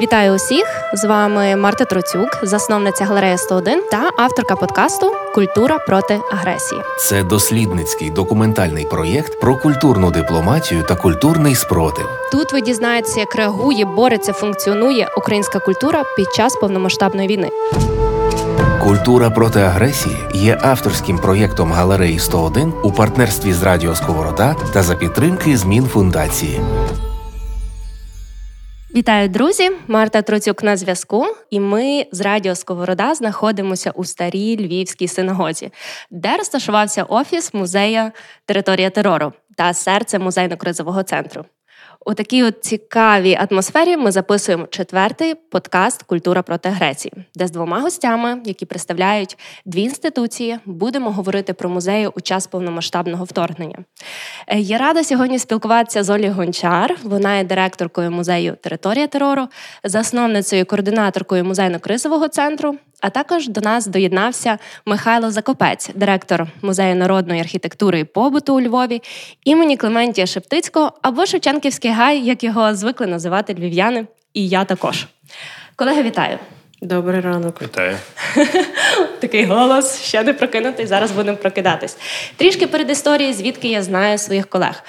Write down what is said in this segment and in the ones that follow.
Вітаю усіх! З вами Марта Троцюк, засновниця галереї 101 та авторка подкасту Культура проти агресії. Це дослідницький документальний проєкт про культурну дипломатію та культурний спротив. Тут ви дізнаєтеся, як реагує, бореться, функціонує українська культура під час повномасштабної війни. Культура проти агресії є авторським проєктом галереї 101 у партнерстві з Радіо Сковорода та за підтримки змін фундації. Вітаю, друзі! Марта Троцюк на зв'язку, і ми з Радіо Сковорода знаходимося у старій львівській синагозі, де розташувався офіс музею Територія терору та серце музейно-кризового центру. У такій от цікавій атмосфері ми записуємо четвертий подкаст Культура проти агресії, де з двома гостями, які представляють дві інституції, будемо говорити про музеї у час повномасштабного вторгнення. Е, я рада сьогодні спілкуватися з Олі Гончар. Вона є директоркою музею Територія терору, засновницею і координаторкою музейно-кризового центру, а також до нас доєднався Михайло Закопець, директор музею народної архітектури і побуту у Львові, імені Клементія Шептицького або Шевченківський гай, як його звикли називати львів'яни, і я також. Колеги, вітаю! Добрий ранок. Вітаю. Такий голос ще не прокинутий. Зараз будемо прокидатись. Трішки перед історією, звідки я знаю своїх колег.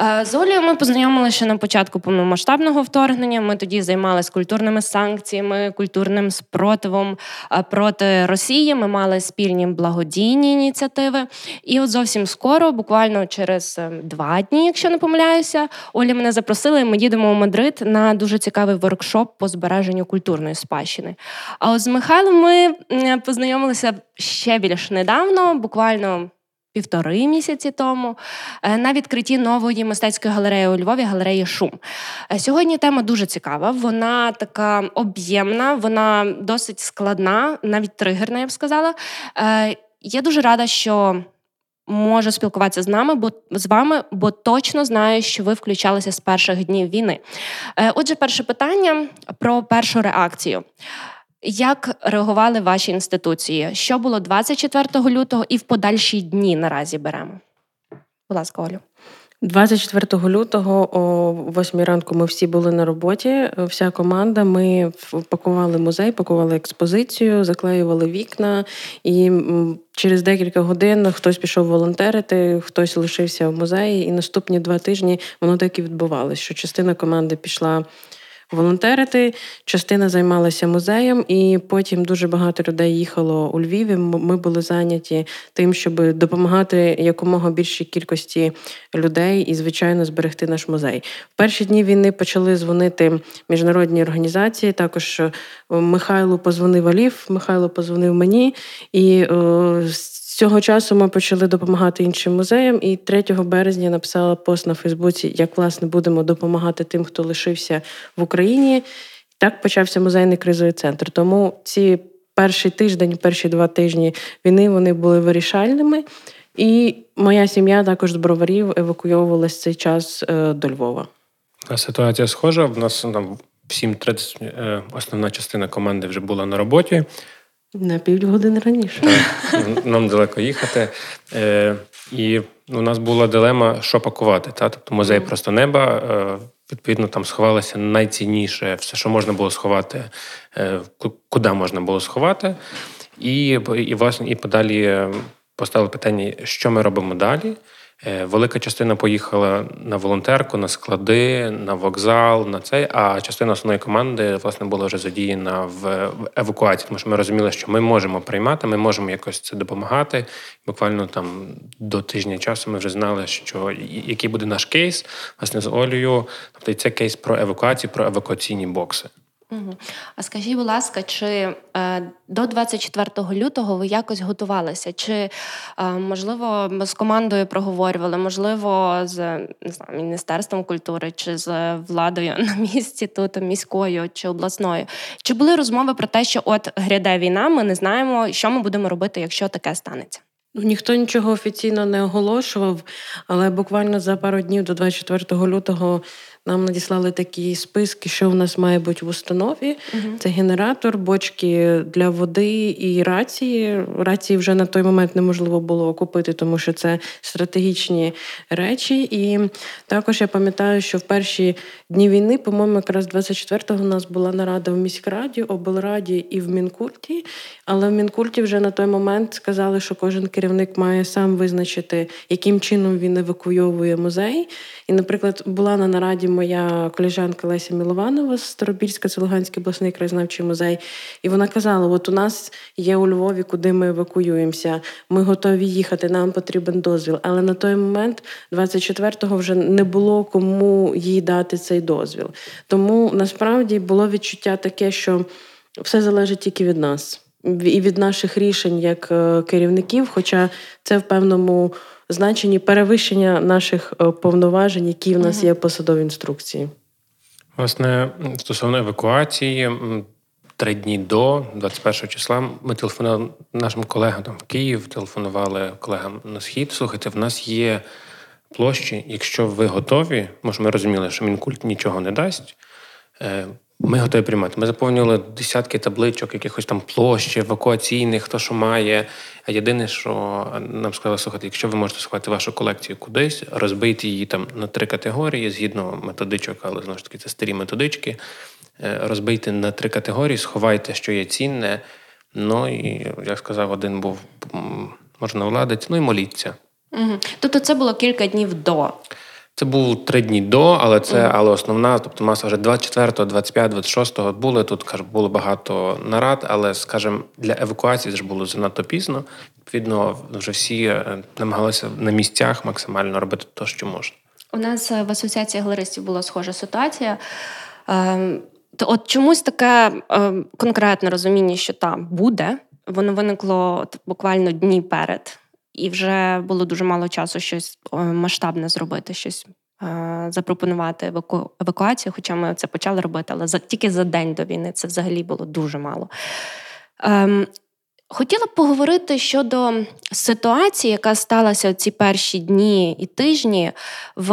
Е, з Олею ми познайомилися ще на початку повномасштабного вторгнення. Ми тоді займалися культурними санкціями, культурним спротивом е, проти Росії. Ми мали спільні благодійні ініціативи. І от зовсім скоро, буквально через е, два дні, якщо не помиляюся, Оля мене запросила, і ми їдемо у Мадрид на дуже цікавий воркшоп по збереженню культурної спадщини. А от з Михайлом ми познайомилися ще більш недавно, буквально. Півтори місяці тому е, на відкритті нової мистецької галереї у Львові галереї Шум. Е, сьогодні тема дуже цікава. Вона така об'ємна, вона досить складна, навіть тригерна, я б сказала. Е, я дуже рада, що можу спілкуватися з нами, бо з вами, бо точно знаю, що ви включалися з перших днів війни. Отже, перше питання про першу реакцію. Як реагували ваші інституції? Що було 24 лютого і в подальші дні наразі беремо? Будь ласка, Олю. 24 лютого о 8 ранку ми всі були на роботі. Вся команда. Ми пакували музей, пакували експозицію, заклеювали вікна. І через декілька годин хтось пішов волонтерити, хтось лишився в музеї. І наступні два тижні воно так і відбувалося, що частина команди пішла волонтерити. Частина займалася музеєм, і потім дуже багато людей їхало у Львіві. Ми були зайняті тим, щоб допомагати якомога більшій кількості людей і, звичайно, зберегти наш музей. В перші дні війни почали дзвонити міжнародні організації. Також е, Михайло позвонив Алів, Михайло позвонив мені і. Е, з цього часу ми почали допомагати іншим музеям, і 3 березня написала пост на Фейсбуці, як власне будемо допомагати тим, хто лишився в Україні. Так почався музейний кризовий центр. Тому ці перший тиждень, перші два тижні війни вони були вирішальними. І моя сім'я також з броварів евакуйовувалася цей час е, до Львова. Ситуація схожа. В нас там в 7.30 е, основна частина команди вже була на роботі. На півгодини раніше. Нам далеко їхати. Е, І у нас була дилема, що пакувати. Та? Тобто музей просто неба. Е, Відповідно, там сховалося найцінніше, все, що можна було сховати, е, куди можна було сховати. І, і власне, і подалі поставили питання, що ми робимо далі. Е, велика частина поїхала на волонтерку, на склади, на вокзал, на цей. А частина основної команди власне була вже задіяна в евакуації, тому що ми розуміли, що ми можемо приймати, ми можемо якось це допомагати. Буквально там до тижня часу ми вже знали, що який буде наш кейс власне з Олею. Тобто це кейс про евакуацію, про евакуаційні бокси. А скажіть, будь ласка, чи е, до 24 лютого ви якось готувалися? Чи е, можливо з командою проговорювали? Можливо, з не знаю, міністерством культури чи з владою на місці тут міською чи обласною? Чи були розмови про те, що от гряде війна? Ми не знаємо, що ми будемо робити, якщо таке станеться? Ну, ніхто нічого офіційно не оголошував, але буквально за пару днів до 24 лютого нам надіслали такі списки, що в нас має бути в установі. Угу. Це генератор, бочки для води і рації. Рації вже на той момент неможливо було купити, тому що це стратегічні речі. І також я пам'ятаю, що в перші дні війни, по-моєму, якраз 24-го у нас була нарада в міськраді, облраді і в Мінкульті. Але в Мінкульті вже на той момент сказали, що кожен керівник має сам визначити, яким чином він евакуйовує музей. І, наприклад, була на нараді моя коліжанка Леся Мілованова з Старобільська, це Луганський обласний краєзнавчий музей. І вона казала: от у нас є у Львові, куди ми евакуюємося. Ми готові їхати, нам потрібен дозвіл. Але на той момент, 24-го, вже не було кому їй дати цей дозвіл. Тому насправді було відчуття таке, що все залежить тільки від нас і від наших рішень як е, керівників, хоча це в певному значенні перевищення наших е, повноважень, які в нас є в посадовій інструкції. Власне, стосовно евакуації, три дні до 21 числа ми телефонували нашим колегам там в Київ, телефонували колегам на схід. Слухайте, в нас є площі. Якщо ви готові, може, ми розуміли, що мінкульт нічого не дасть. Е, ми готові приймати. Ми заповнювали десятки табличок, якихось там площ, евакуаційних, хто що має. А єдине, що нам сказали, слухати, якщо ви можете сховати вашу колекцію кудись, розбийте її там на три категорії згідно методичок, але знову ж таки це старі методички. Е, розбийте на три категорії, сховайте, що є цінне. Ну і як сказав, один був можна владець, ну і моліться. Угу. Тобто це було кілька днів до. Це був три дні до, але це але основна, тобто маса вже 24, 25, 26 були. Тут кажу, було багато нарад, але, скажімо, для евакуації ж було занадто пізно. Відповідно, вже всі е, намагалися на місцях максимально робити те, що можна. У нас е, в асоціації галеристів була схожа ситуація. Ем, то от чомусь таке ем, конкретне розуміння, що там буде, воно виникло буквально дні перед і вже було дуже мало часу щось масштабне зробити, щось е, запропонувати еваку... евакуацію. Хоча ми це почали робити, але за тільки за день до війни це взагалі було дуже мало. Ем, Хотіла б поговорити щодо ситуації, яка сталася ці перші дні і тижні в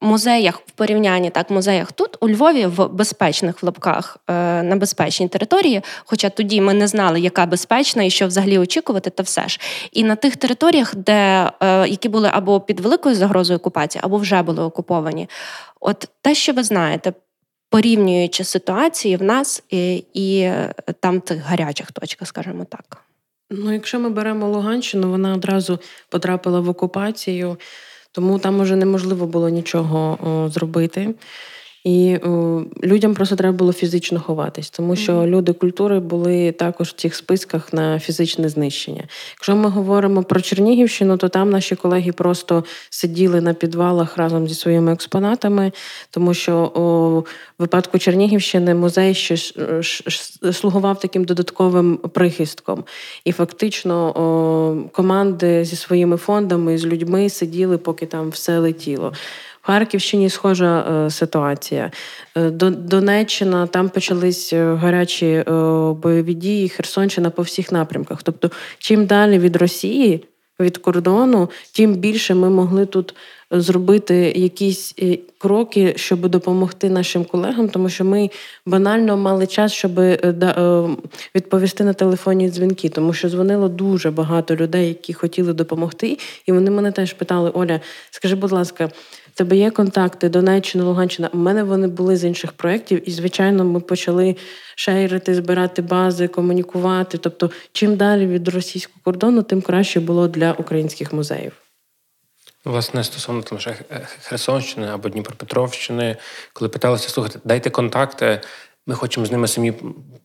музеях в порівнянні так, музеях тут у Львові в безпечних в лапках е, на безпечній території. Хоча тоді ми не знали, яка безпечна і що взагалі очікувати, та все ж. І на тих територіях, де е, які були або під великою загрозою окупації, або вже були окуповані. От те, що ви знаєте. Порівнюючи ситуації в нас і і е, там тих гарячих точках, скажімо так. Ну, якщо ми беремо Луганщину, вона одразу потрапила в окупацію тому там уже неможливо було нічого зробити. І о, людям просто треба було фізично ховатись, тому що mm-hmm. люди культури були також в цих списках на фізичне знищення. Якщо ми говоримо про Чернігівщину, то там наші колеги просто сиділи на підвалах разом зі своїми експонатами, тому що у випадку Чернігівщини музей ще слугував таким додатковим прихистком. І фактично о, команди зі своїми фондами з людьми сиділи, поки там все летіло. Харківщині схожа е, ситуація. Е, Донеччина там почались е, гарячі бойові дії, Херсонщина по всіх напрямках. Тобто, чим далі від Росії, від кордону, тим більше ми могли тут зробити якісь кроки, щоб допомогти нашим колегам, тому що ми банально мали час, щоб відповісти на телефонні дзвінки, тому що дзвонило дуже багато людей, які хотіли допомогти, і вони мене теж питали: Оля, скажи, будь ласка тебе є контакти Донеччина, Луганщина. У мене вони були з інших проєктів, і, звичайно, ми почали шейрити, збирати бази, комунікувати. Тобто, чим далі від російського кордону, тим краще було для українських музеїв. Власне, стосовно там ще Херсонщини або Дніпропетровщини, коли питалися, слухайте, дайте контакти, ми хочемо з ними самі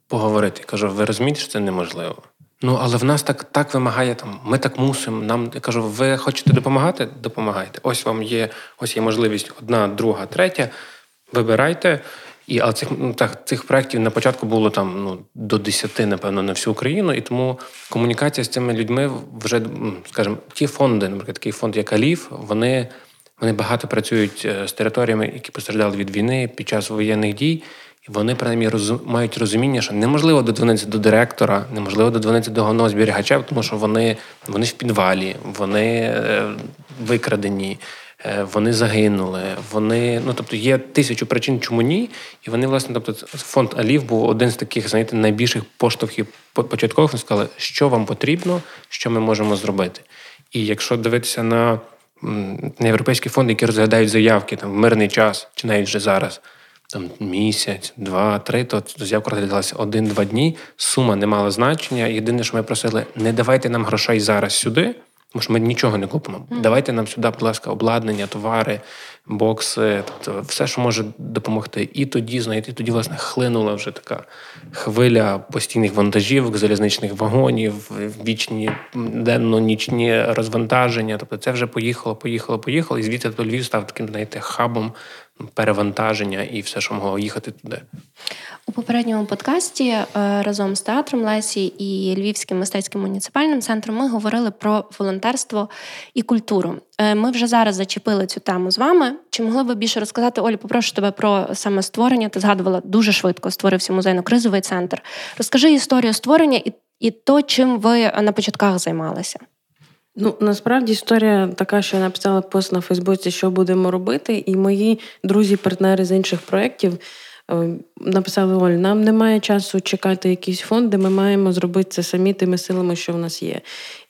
поговорити. Кажу, ви розумієте, що це неможливо. Ну, але в нас так так вимагає там, ми так мусимо. Нам я кажу, ви хочете допомагати? Допомагайте. Ось вам є, ось є можливість одна, друга, третя. Вибирайте. І але цих ну, так, цих проєктів на початку було там ну, до 10, напевно, на всю Україну. І тому комунікація з цими людьми вже, скажімо, ті фонди, наприклад, такий фонд, як Аліф, вони вони багато працюють е, з територіями, які постраждали від війни під час воєнних дій. І вони принаймні розум, мають розуміння, що неможливо додзвонитися до директора, неможливо додзвонитися до головного зберігача, тому що вони вони в підвалі, вони е, викрадені. е, вони загинули. Вони, ну тобто, є тисячу причин, чому ні. І вони, власне, тобто, фонд Алів був один з таких, знаєте, найбільших поштовхів початкових. Вони сказали, що вам потрібно, що ми можемо зробити. І якщо дивитися на на європейські фонди, які розглядають заявки там в мирний час, чи навіть вже зараз, там місяць, два, три, то заявка розглядалася один-два дні. Сума не мала значення. Єдине, що ми просили, не давайте нам грошей зараз сюди. Тому що ми нічого не купимо. Mm. Давайте нам сюди, будь ласка, обладнання, товари, бокси, тобто все, що може допомогти. І тоді, знаєте, тоді, власне, хлинула вже така хвиля постійних вантажівок, залізничних вагонів, вічні денно-нічні розвантаження. Тобто це вже поїхало, поїхало, поїхало. І звідти до Львів став таким, знаєте, хабом перевантаження і все, що могло їхати туди. У попередньому подкасті е, разом з театром Лесі і Львівським мистецьким муніципальним центром ми говорили про волонтерство і культуру. Е, ми вже зараз зачепили цю тему з вами. Чи могли ви більше розказати? Олі, попрошу тебе про саме створення. Ти згадувала дуже швидко створився музейно-кризовий центр. Розкажи історію створення і, і то, чим ви на початках займалися. Ну насправді історія така, що я написала пост на Фейсбуці, що будемо робити, і мої друзі-партнери з інших проєктів е, написали: Оль, нам немає часу чекати якісь фонди, ми маємо зробити це самі тими силами, що в нас є.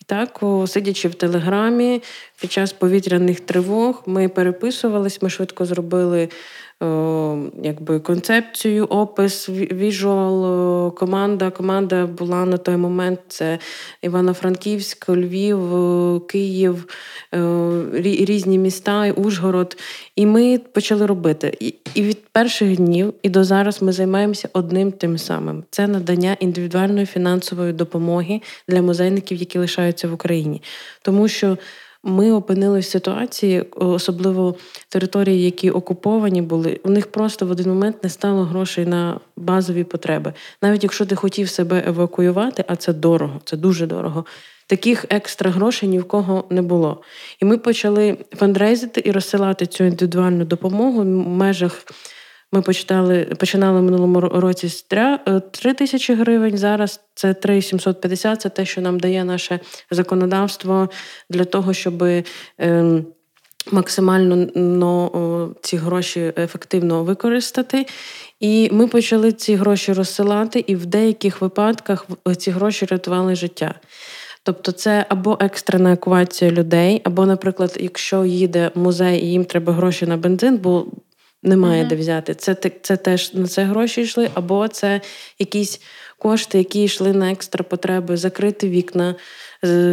І так, сидячи в телеграмі під час повітряних тривог, ми переписувались, ми швидко зробили якби концепцію, опис, віжуал, команда. Команда була на той момент: це Івано-Франківськ, Львів, е, Київ, е, різні міста, Ужгород. І ми почали робити. І від перших днів і до зараз ми займаємося одним тим самим: це надання індивідуальної фінансової допомоги для музейників, які лишаються в Україні. Тому що ми опинилися в ситуації, особливо території, які окуповані були, у них просто в один момент не стало грошей на базові потреби. Навіть якщо ти хотів себе евакуювати, а це дорого, це дуже дорого. Таких екстра грошей ні в кого не було. І ми почали фандрейзити і розсилати цю індивідуальну допомогу в межах ми починали в минулому році з 3 е, тисячі гривень. Зараз це 3,750, Це те, що нам дає наше законодавство для того, щоб ем, максимально ну, ці гроші ефективно використати. І ми почали ці гроші розсилати, і в деяких випадках ці гроші рятували життя. Тобто, це або екстрена евакуація людей, або, наприклад, якщо їде музей і їм треба гроші на бензин, бо немає mm-hmm. де взяти. Це це теж на це гроші йшли, або це якісь кошти, які йшли на екстра потреби, закрити вікна,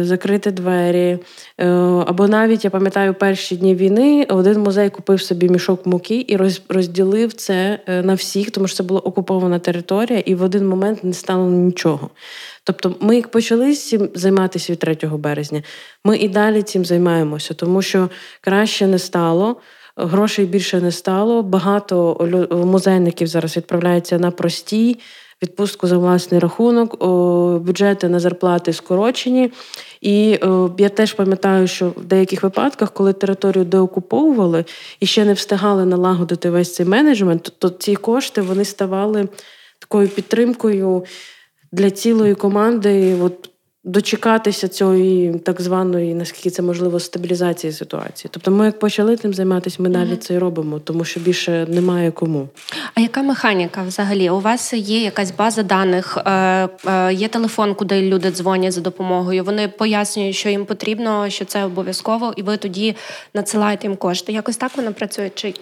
закрити двері. Е, або навіть я пам'ятаю, перші дні війни один музей купив собі мішок муки і розділив це е, на всіх, тому що це була окупована територія, і в один момент не стало нічого. Тобто, ми як почали цим займатися від 3 березня, ми і далі цим займаємося, тому що краще не стало грошей більше не стало. Багато музейників зараз відправляються на прості відпустку за власний рахунок, бюджети на зарплати скорочені. І я теж пам'ятаю, що в деяких випадках, коли територію деокуповували і ще не встигали налагодити весь цей менеджмент, то ці кошти вони ставали такою підтримкою для цілої команди. От дочекатися цієї так званої, наскільки це можливо, стабілізації ситуації. Тобто, ми як почали тим займатися, ми далі це і робимо, тому що більше немає кому. А яка механіка взагалі? У вас є якась база даних, е, е, є телефон, куди люди дзвонять за допомогою. Вони пояснюють, що їм потрібно, що це обов'язково, і ви тоді надсилаєте їм кошти. Якось так воно працює? Чи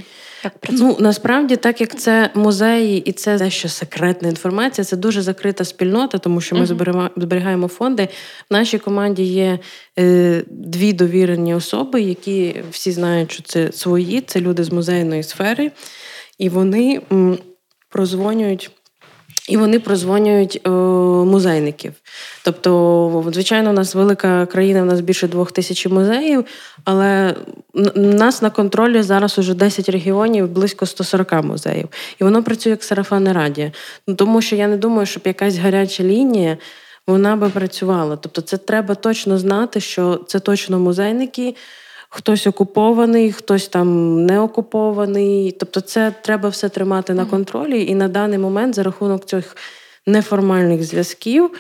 як працює? Ну насправді, так як це музеї і це дещо секретна інформація, це дуже закрита спільнота, тому що ми uh-huh. зберігаємо фонди. В нашій команді є е, дві довірені особи, які всі знають, що це свої, це люди з музейної сфери, і вони прозвонюють. І вони прозвонюють о, е, музейників. Тобто, звичайно, у нас велика країна, у нас більше двох тисяч музеїв, але у нас на контролі зараз уже 10 регіонів, близько 140 музеїв. І воно працює як сарафанне радіо. Ну, Тому що я не думаю, щоб якась гаряча лінія вона би працювала. Тобто, це треба точно знати, що це точно музейники. Хтось окупований, хтось там не окупований. Тобто, це треба все тримати на контролі. І на даний момент, за рахунок цих неформальних зв'язків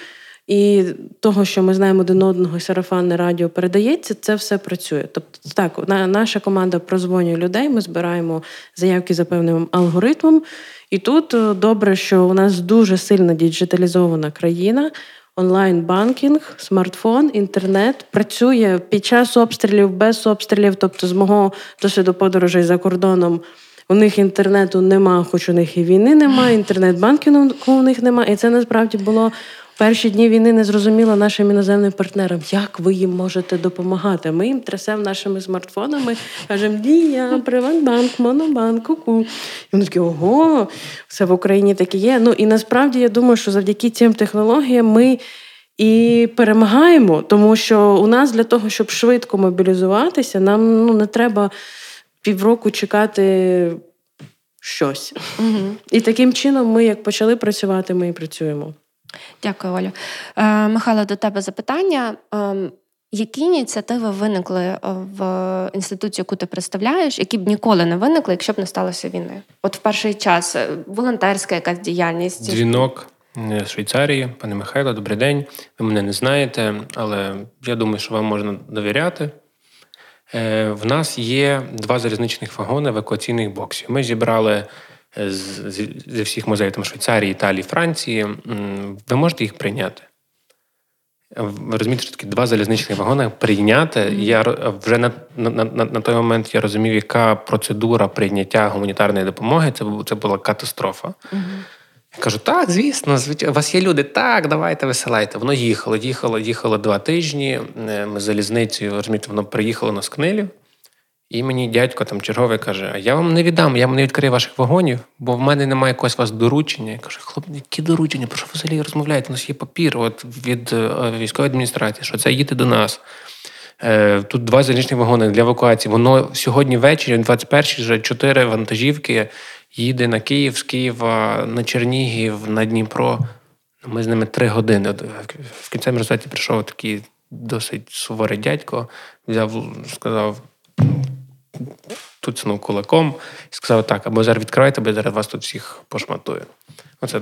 і того, що ми знаємо один одного, сарафанне радіо передається, це все працює. Тобто, так, наша команда прозвонює людей, ми збираємо заявки за певним алгоритмом. І тут е, добре, що у нас дуже сильно діджиталізована країна. Онлайн-банкінг, смартфон, інтернет працює під час обстрілів, без обстрілів. Тобто, з мого досвіду подорожей за кордоном у них інтернету нема, хоч у них і війни немає, інтернет-банкінгу у них немає. І це насправді було перші дні війни незрозуміло нашим іноземним партнерам, як ви їм можете допомагати. Ми їм трясемо нашими смартфонами, кажемо Дія, Приватбанк, Монобанк, ку-ку. І вони такі, ого, все в Україні таке є. Ну і насправді я думаю, що завдяки цим технологіям ми. І перемагаємо, тому що у нас для того, щоб швидко мобілізуватися, нам ну не треба півроку чекати щось. Угу. І таким чином, ми як почали працювати, ми і працюємо. Дякую, Олю. Е, Михайло, до тебе запитання. Е, які ініціативи виникли е, в інституції, яку ти представляєш, які б ніколи не виникли, якщо б не сталося війни? От в перший час е, волонтерська якась діяльність? Дзвінок з Швейцарії, пане Михайло, добрий день. Ви мене не знаєте, але я думаю, що вам можна довіряти. Е, в нас є два залізничних вагони евакуаційних боксів. Ми зібрали зі всіх музеїв там, Швейцарії, Італії, Франції. Ви можете їх прийняти? Ви розумієте, що такі два залізничних вагони прийняти. Я вже на, на на, на, той момент я розумів, яка процедура прийняття гуманітарної допомоги. Це це була катастрофа. Mm-hmm. Я кажу: так, звісно, у вас є люди, так, давайте висилайте. Воно їхало, їхало, їхало два тижні. Е, ми залізницею розумієте, воно приїхало на Скнилів. І мені дядько там черговий каже: А я вам не віддам, я вам не відкрию ваших вагонів, бо в мене немає якогось вас доручення. Я кажу, хлоп, які доручення? Про що ви взагалі розмовляєте? У нас є папір от від е, військової адміністрації, що це їде до нас. Е, тут два залізничні вагони для евакуації. Воно сьогодні ввечері, 21-й, вже чотири вантажівки їде на Київ, з Києва, на Чернігів, на Дніпро. Ми з ними три години. В кінцевому результаті прийшов такий досить суворий дядько, взяв, сказав туцнув кулаком і сказав: так, або зараз відкривайте, бо я зараз вас тут всіх пошматую. Оце е,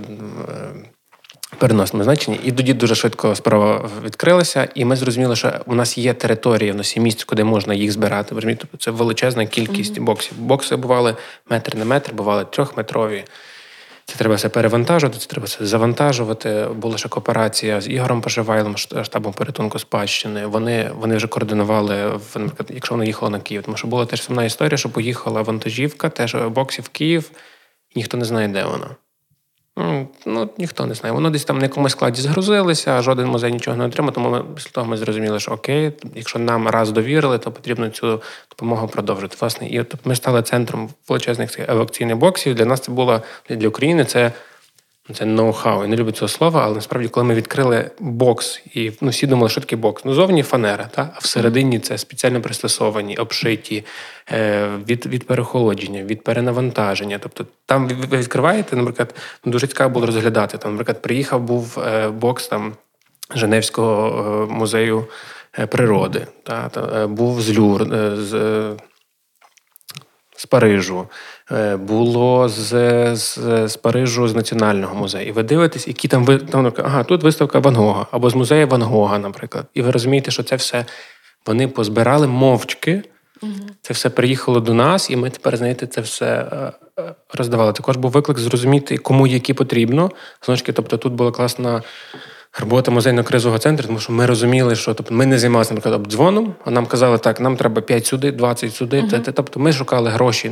переносному значенні. І тоді дуже швидко справа відкрилася, і ми зрозуміли, що у нас є територія, у нас є місце, куди можна їх збирати. Тобто це величезна кількість mm-hmm. боксів. Бокси бували метр на метр, бували трьохметрові. Це треба все перевантажувати, це треба все завантажувати. Була ще кооперація з Ігорем Поживайлом, штабом порятунку спадщини. Вони вони вже координували наприклад, якщо вона їхала на Київ. Тому що була теж сумна історія, що поїхала вантажівка, теж боксів в Київ, ніхто не знає, де вона. Ну, ну, ніхто не знає. Воно десь там на якомусь складі згрузилося, жоден музей нічого не отримав. Тому ми після того ми зрозуміли, що окей, якщо нам раз довірили, то потрібно цю допомогу продовжити. Власне, і от ми стали центром величезних евакційних боксів. Для нас це було для України це це ноу-хау. Я не люблю цього слова, але насправді, коли ми відкрили бокс, і ну, всі думали, що таке бокс. Ну, зовні фанера, та? а всередині це спеціально пристосовані, обшиті е, від від перехолодження, від перенавантаження. Тобто там ви відкриваєте, наприклад, ну, дуже цікаво було розглядати. Там, наприклад, приїхав був е, бокс там Женевського е, музею е, природи, та, та, був з Люр, з, з Парижу. Е, було з з, з Парижу з Національного музею. І ви дивитесь, які там ви там, ага, тут виставка Ван Гога, або з музею Ван Гога, наприклад. І ви розумієте, що це все вони позбирали мовчки. Угу. Це все приїхало до нас, і ми тепер, знаєте, це все е, е, роздавали. Також був виклик зрозуміти, кому які потрібно. Таки, тобто тут була класна робота музейно-кризового центру, тому що ми розуміли, що тобто, ми не займалися наприклад, обдзвоном, а нам казали, так, нам треба 5 сюди, 20 сюди. Uh-huh. Тобто ми шукали гроші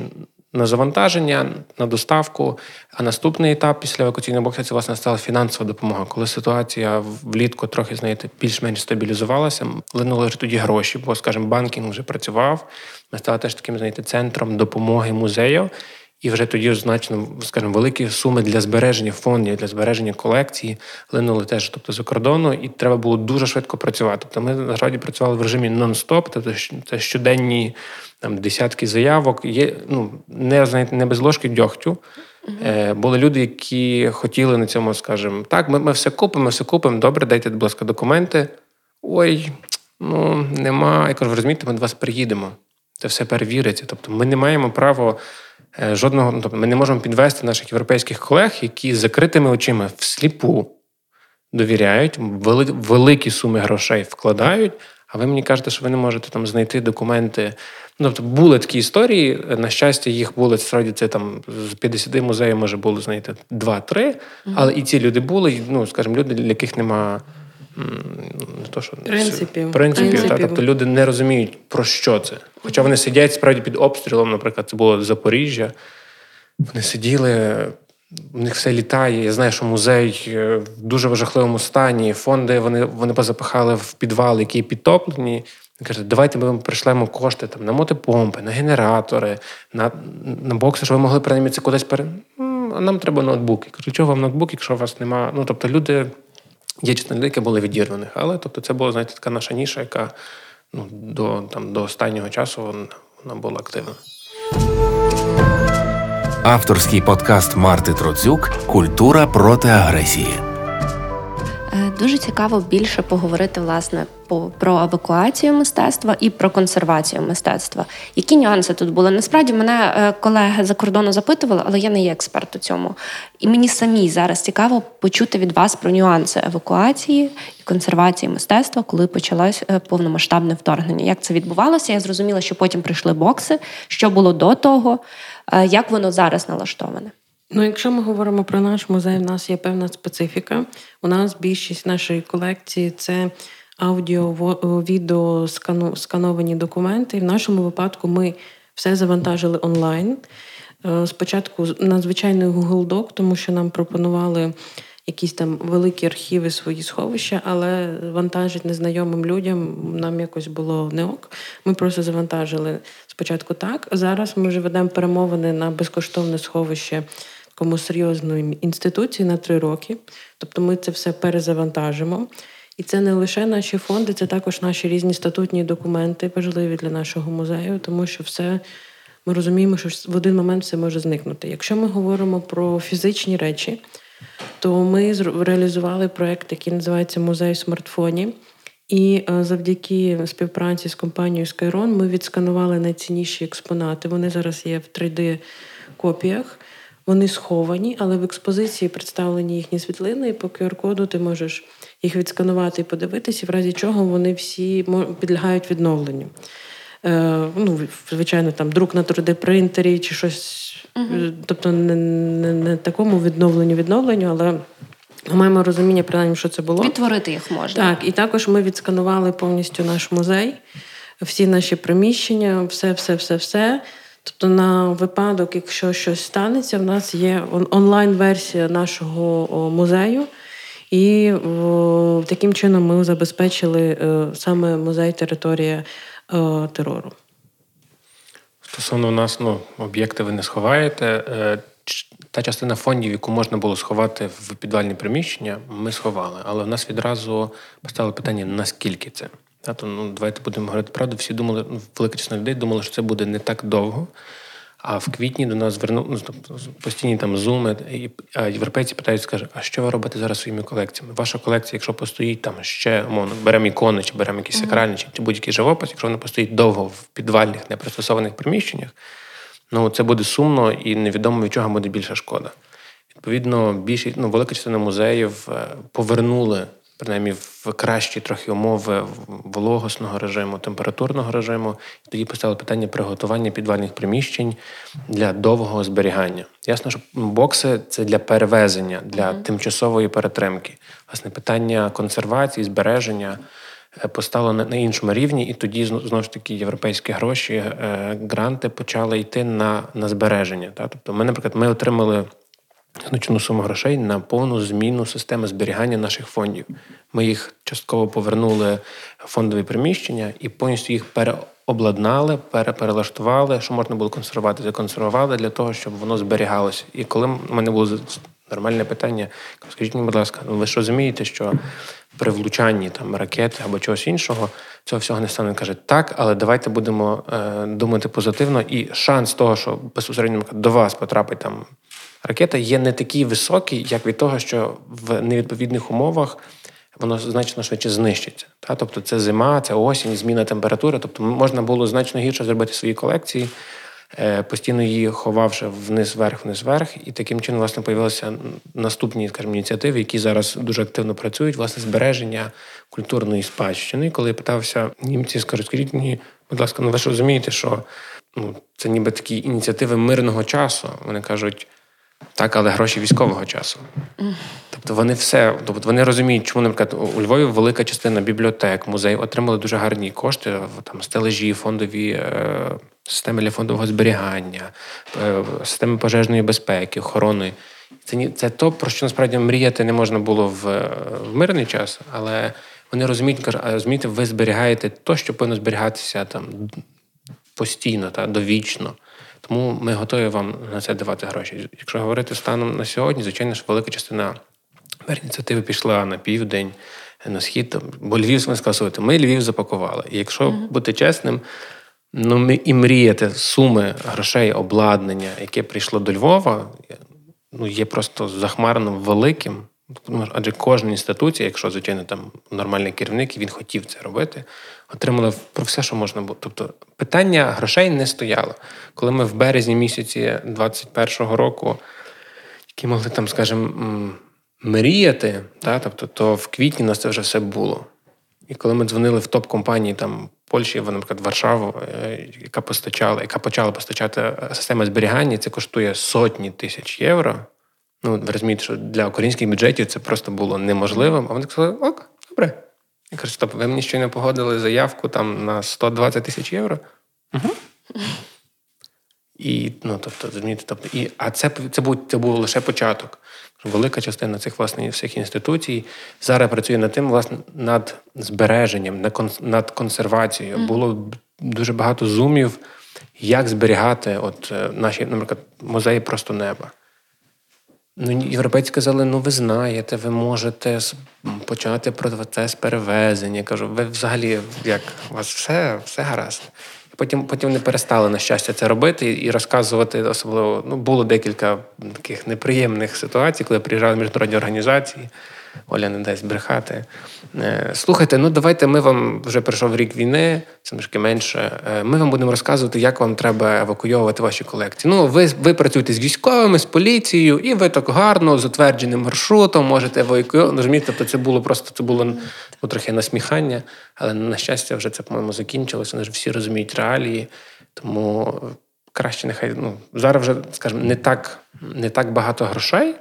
на завантаження, на доставку. А наступний етап після евакуаційного боксу це власне стала фінансова допомога. Коли ситуація влітку трохи знаєте, більш-менш стабілізувалася, линули вже тоді гроші, бо, скажімо, банкінг вже працював. Ми стали теж таким знаєте, центром допомоги музею. І вже тоді значно, скажімо, великі суми для збереження фондів, для збереження колекції линули теж, тобто за кордону, і треба було дуже швидко працювати. Тобто ми насправді працювали в режимі нон-стоп, тобто це щоденні там десятки заявок. Є ну не знаєте, не без ложки дьогтю. Е, Були люди, які хотіли на цьому, скажімо, так, ми ми все купимо, ми все купимо. Добре, дайте, будь ласка, документи. Ой, ну нема. Я кажу, ви розумієте, ми до вас приїдемо. Це все перевіриться. Тобто, ми не маємо права. Е, жодного, ну, тобто ми не можемо підвести наших європейських колег, які з закритими очима всліпу довіряють, великі суми грошей вкладають. А ви мені кажете, що ви не можете там знайти документи. Ну, тобто були такі історії. На щастя, їх було справді це там з 50 музеїв може було знайти 2-3, але і ці люди були, ну скажімо, люди, для яких нема не то, що принципів. принципів, принципів. Та, тобто люди не розуміють про що це. Хоча вони сидять справді під обстрілом, наприклад, це було Запоріжжя. Вони сиділи. У них все літає. Я знаю, що музей е, в дуже жахливому стані. Фонди вони вони позапихали в підвал, які підтоплені. Каже, давайте ми вам прийшлемо кошти там на мотопомпи, на генератори, на на бокси, щоб ви могли принаймні це кудись пере. А нам треба ноутбуки. Кажу, чого вам ноутбук, якщо у вас немає. Ну тобто люди є людей, які були відірваних. Але тобто, це була знаєте, така наша ніша, яка ну, до там, до останнього часу вона, вона була активна. Авторський подкаст Марти Троцюк Культура проти агресії. Е, дуже цікаво більше поговорити власне про евакуацію мистецтва і про консервацію мистецтва. Які нюанси тут були? Насправді мене е, колеги за кордону запитували, але я не є експерт у цьому. І мені самі зараз цікаво почути від вас про нюанси евакуації і консервації мистецтва, коли почалось е, повномасштабне вторгнення. Як це відбувалося? Я зрозуміла, що потім прийшли бокси, що було до того, як воно зараз налаштоване. Ну, якщо ми говоримо про наш музей, у нас є певна специфіка. У нас більшість нашої колекції це аудіо, відео, скановані документи. в нашому випадку ми все завантажили онлайн. Е, спочатку надзвичайний Google Doc, тому що нам пропонували якісь там великі архіви свої сховища, але вантажить незнайомим людям нам якось було не ок. Ми просто завантажили спочатку так. Зараз ми вже ведемо перемовини на безкоштовне сховище такому серйозної інституції на три роки. Тобто ми це все перезавантажимо. І це не лише наші фонди, це також наші різні статутні документи, важливі для нашого музею, тому що все ми розуміємо, що в один момент все може зникнути. Якщо ми говоримо про фізичні речі, то ми реалізували проєкт, який називається Музей в смартфоні. І е, завдяки співпраці з компанією Skyron ми відсканували найцінніші експонати. Вони зараз є в 3D-копіях. Вони сховані, але в експозиції представлені їхні світлини, і по QR-коду ти можеш їх відсканувати і подивитися, в разі чого вони всі підлягають відновленню. Е, ну, Звичайно, там друк на 3D-принтері чи щось, uh тобто не, не, не такому відновленню відновленню, але ми маємо розуміння, принаймні, що це було. Відтворити їх можна. Так, і також ми відсканували повністю наш музей, всі наші приміщення, все, все, все, все. Тобто, на випадок, якщо щось станеться, в нас є онлайн-версія нашого музею, і о, таким чином ми забезпечили о, е, саме музей територія о, е, терору. Стосовно нас, ну, об'єкти ви не сховаєте. Та частина фондів, яку можна було сховати в підвальні приміщення, ми сховали. Але в нас відразу поставили питання, наскільки це. То, ну, Давайте будемо говорити правду. Всі думали, ну, велика частина людей думали, що це буде не так довго. А в квітні до нас звернули ну, тобто, постійні там зуми, і європейці питають, скажуть, а що ви робите зараз своїми колекціями? Ваша колекція, якщо постоїть там ще умовно, беремо ікони, чи беремо якісь сакральні, чи будь-який живопис, якщо вони постоїть довго в підвальних, непристосованих приміщеннях, ну це буде сумно і невідомо від чого буде більша шкода. Відповідно, більшість ну, велика частина музеїв е, повернули принаймні в кращі трохи умови вологосного режиму, температурного режиму. І тоді поставили питання приготування підвальних приміщень для довгого зберігання. Ясно, що бокси це для перевезення, для mm-hmm. тимчасової перетримки. Власне, питання консервації, збереження. Е, постало на іншому рівні, і тоді знову ж таки європейські гроші, е, гранти почали йти на на збереження. Тобто, ми, наприклад, ми отримали значну суму грошей на повну зміну системи зберігання наших фондів. Ми їх частково повернули в фондові приміщення і повністю їх переобладнали, переперелаштували, що можна було консервувати, законсервували для того, щоб воно зберігалося. І коли в мене було нормальне питання, скажіть мені, будь ласка, ну ви ж розумієте, що при влучанні там ракети або чогось іншого цього всього не стане. Каже, так, але давайте будемо е, думати позитивно. І шанс того, що безпосередньо до вас потрапить там ракета, є не такий високий, як від того, що в невідповідних умовах. Воно значно швидше знищиться. Та? Тобто це зима, це осінь, зміна температури. Тобто можна було значно гірше зробити свої колекції, постійно її ховавши вниз, вверх, вниз, вверх. І таким чином, власне, появилися наступні скажімо, ініціативи, які зараз дуже активно працюють, власне, збереження культурної спадщини. Коли я питався німці, скажуть, скажіть мені, будь ласка, ну ви ж розумієте, що ну, це ніби такі ініціативи мирного часу. Вони кажуть. Так, але гроші військового часу. Тобто вони все, тобто вони розуміють, чому, наприклад, у Львові велика частина бібліотек, музеїв отримали дуже гарні кошти, там стележі, фондові е, системи для фондового зберігання, е, системи пожежної безпеки, охорони. Це це то, про що насправді мріяти не можна було в, в мирний час, але вони розуміють, кажуть, розумієте, ви зберігаєте то, що повинно зберігатися там постійно та довічно. Тому ми готові вам на це давати гроші. Якщо говорити станом на сьогодні, звичайно ж, велика частина ініціативи пішла на південь, на схід. Бо Львів ми сказали, ми Львів запакували. І якщо mm-hmm. бути чесним, ну ми і мріяти суми грошей, обладнання, яке прийшло до Львова, ну є просто захмарно великим. Адже кожна інституція, якщо звичайно там нормальний керівник, і він хотів це робити, отримала про все, що можна було. Тобто питання грошей не стояло. Коли ми в березні місяці 21-го року, які могли там, скажімо, мріяти, та, тобто, то в квітні у нас це вже все було. І коли ми дзвонили в топ-компанії там Польщі, наприклад, Варшаву, е, яка постачала, яка почала постачати систему зберігання, це коштує сотні тисяч євро. Ну, ви розумієте, що для українських бюджетів це просто було неможливим. А вони сказали, ок, добре. Я кажу, стоп, ви мені ще не погодили заявку там на 120 тисяч євро. Угу. І, ну, тобто, розумієте, тобто, і, а це це, був це був лише початок. Велика частина цих власне всіх інституцій зараз працює над тим, власне, над збереженням, над консервацією. Mm. Було дуже багато зумів, як зберігати от е, наші, наприклад, музеї просто неба. Ну, європейці сказали, ну ви знаєте, ви можете почати процес перевезення. Я кажу, ви взагалі як у вас все все гаразд. Потім потім вони перестали на щастя це робити і розказувати особливо. Ну було декілька таких неприємних ситуацій, коли приїжджали міжнародні організації. Оля не дасть брехати. Е, слухайте, ну давайте ми вам вже прийшов рік війни, це трошки менше. Е, ми вам будемо розказувати, як вам треба евакуйовувати ваші колекції. Ну, ви ви працюєте з військовими, з поліцією, і ви так гарно, з утвердженим маршрутом можете евакуювати. Розумієте, тобто це було просто це було ну, трохи насміхання, але на щастя, вже це, по-моєму, закінчилося. Вони ж всі розуміють реалії, тому краще нехай ну зараз вже, скажімо, не так, не так багато грошей.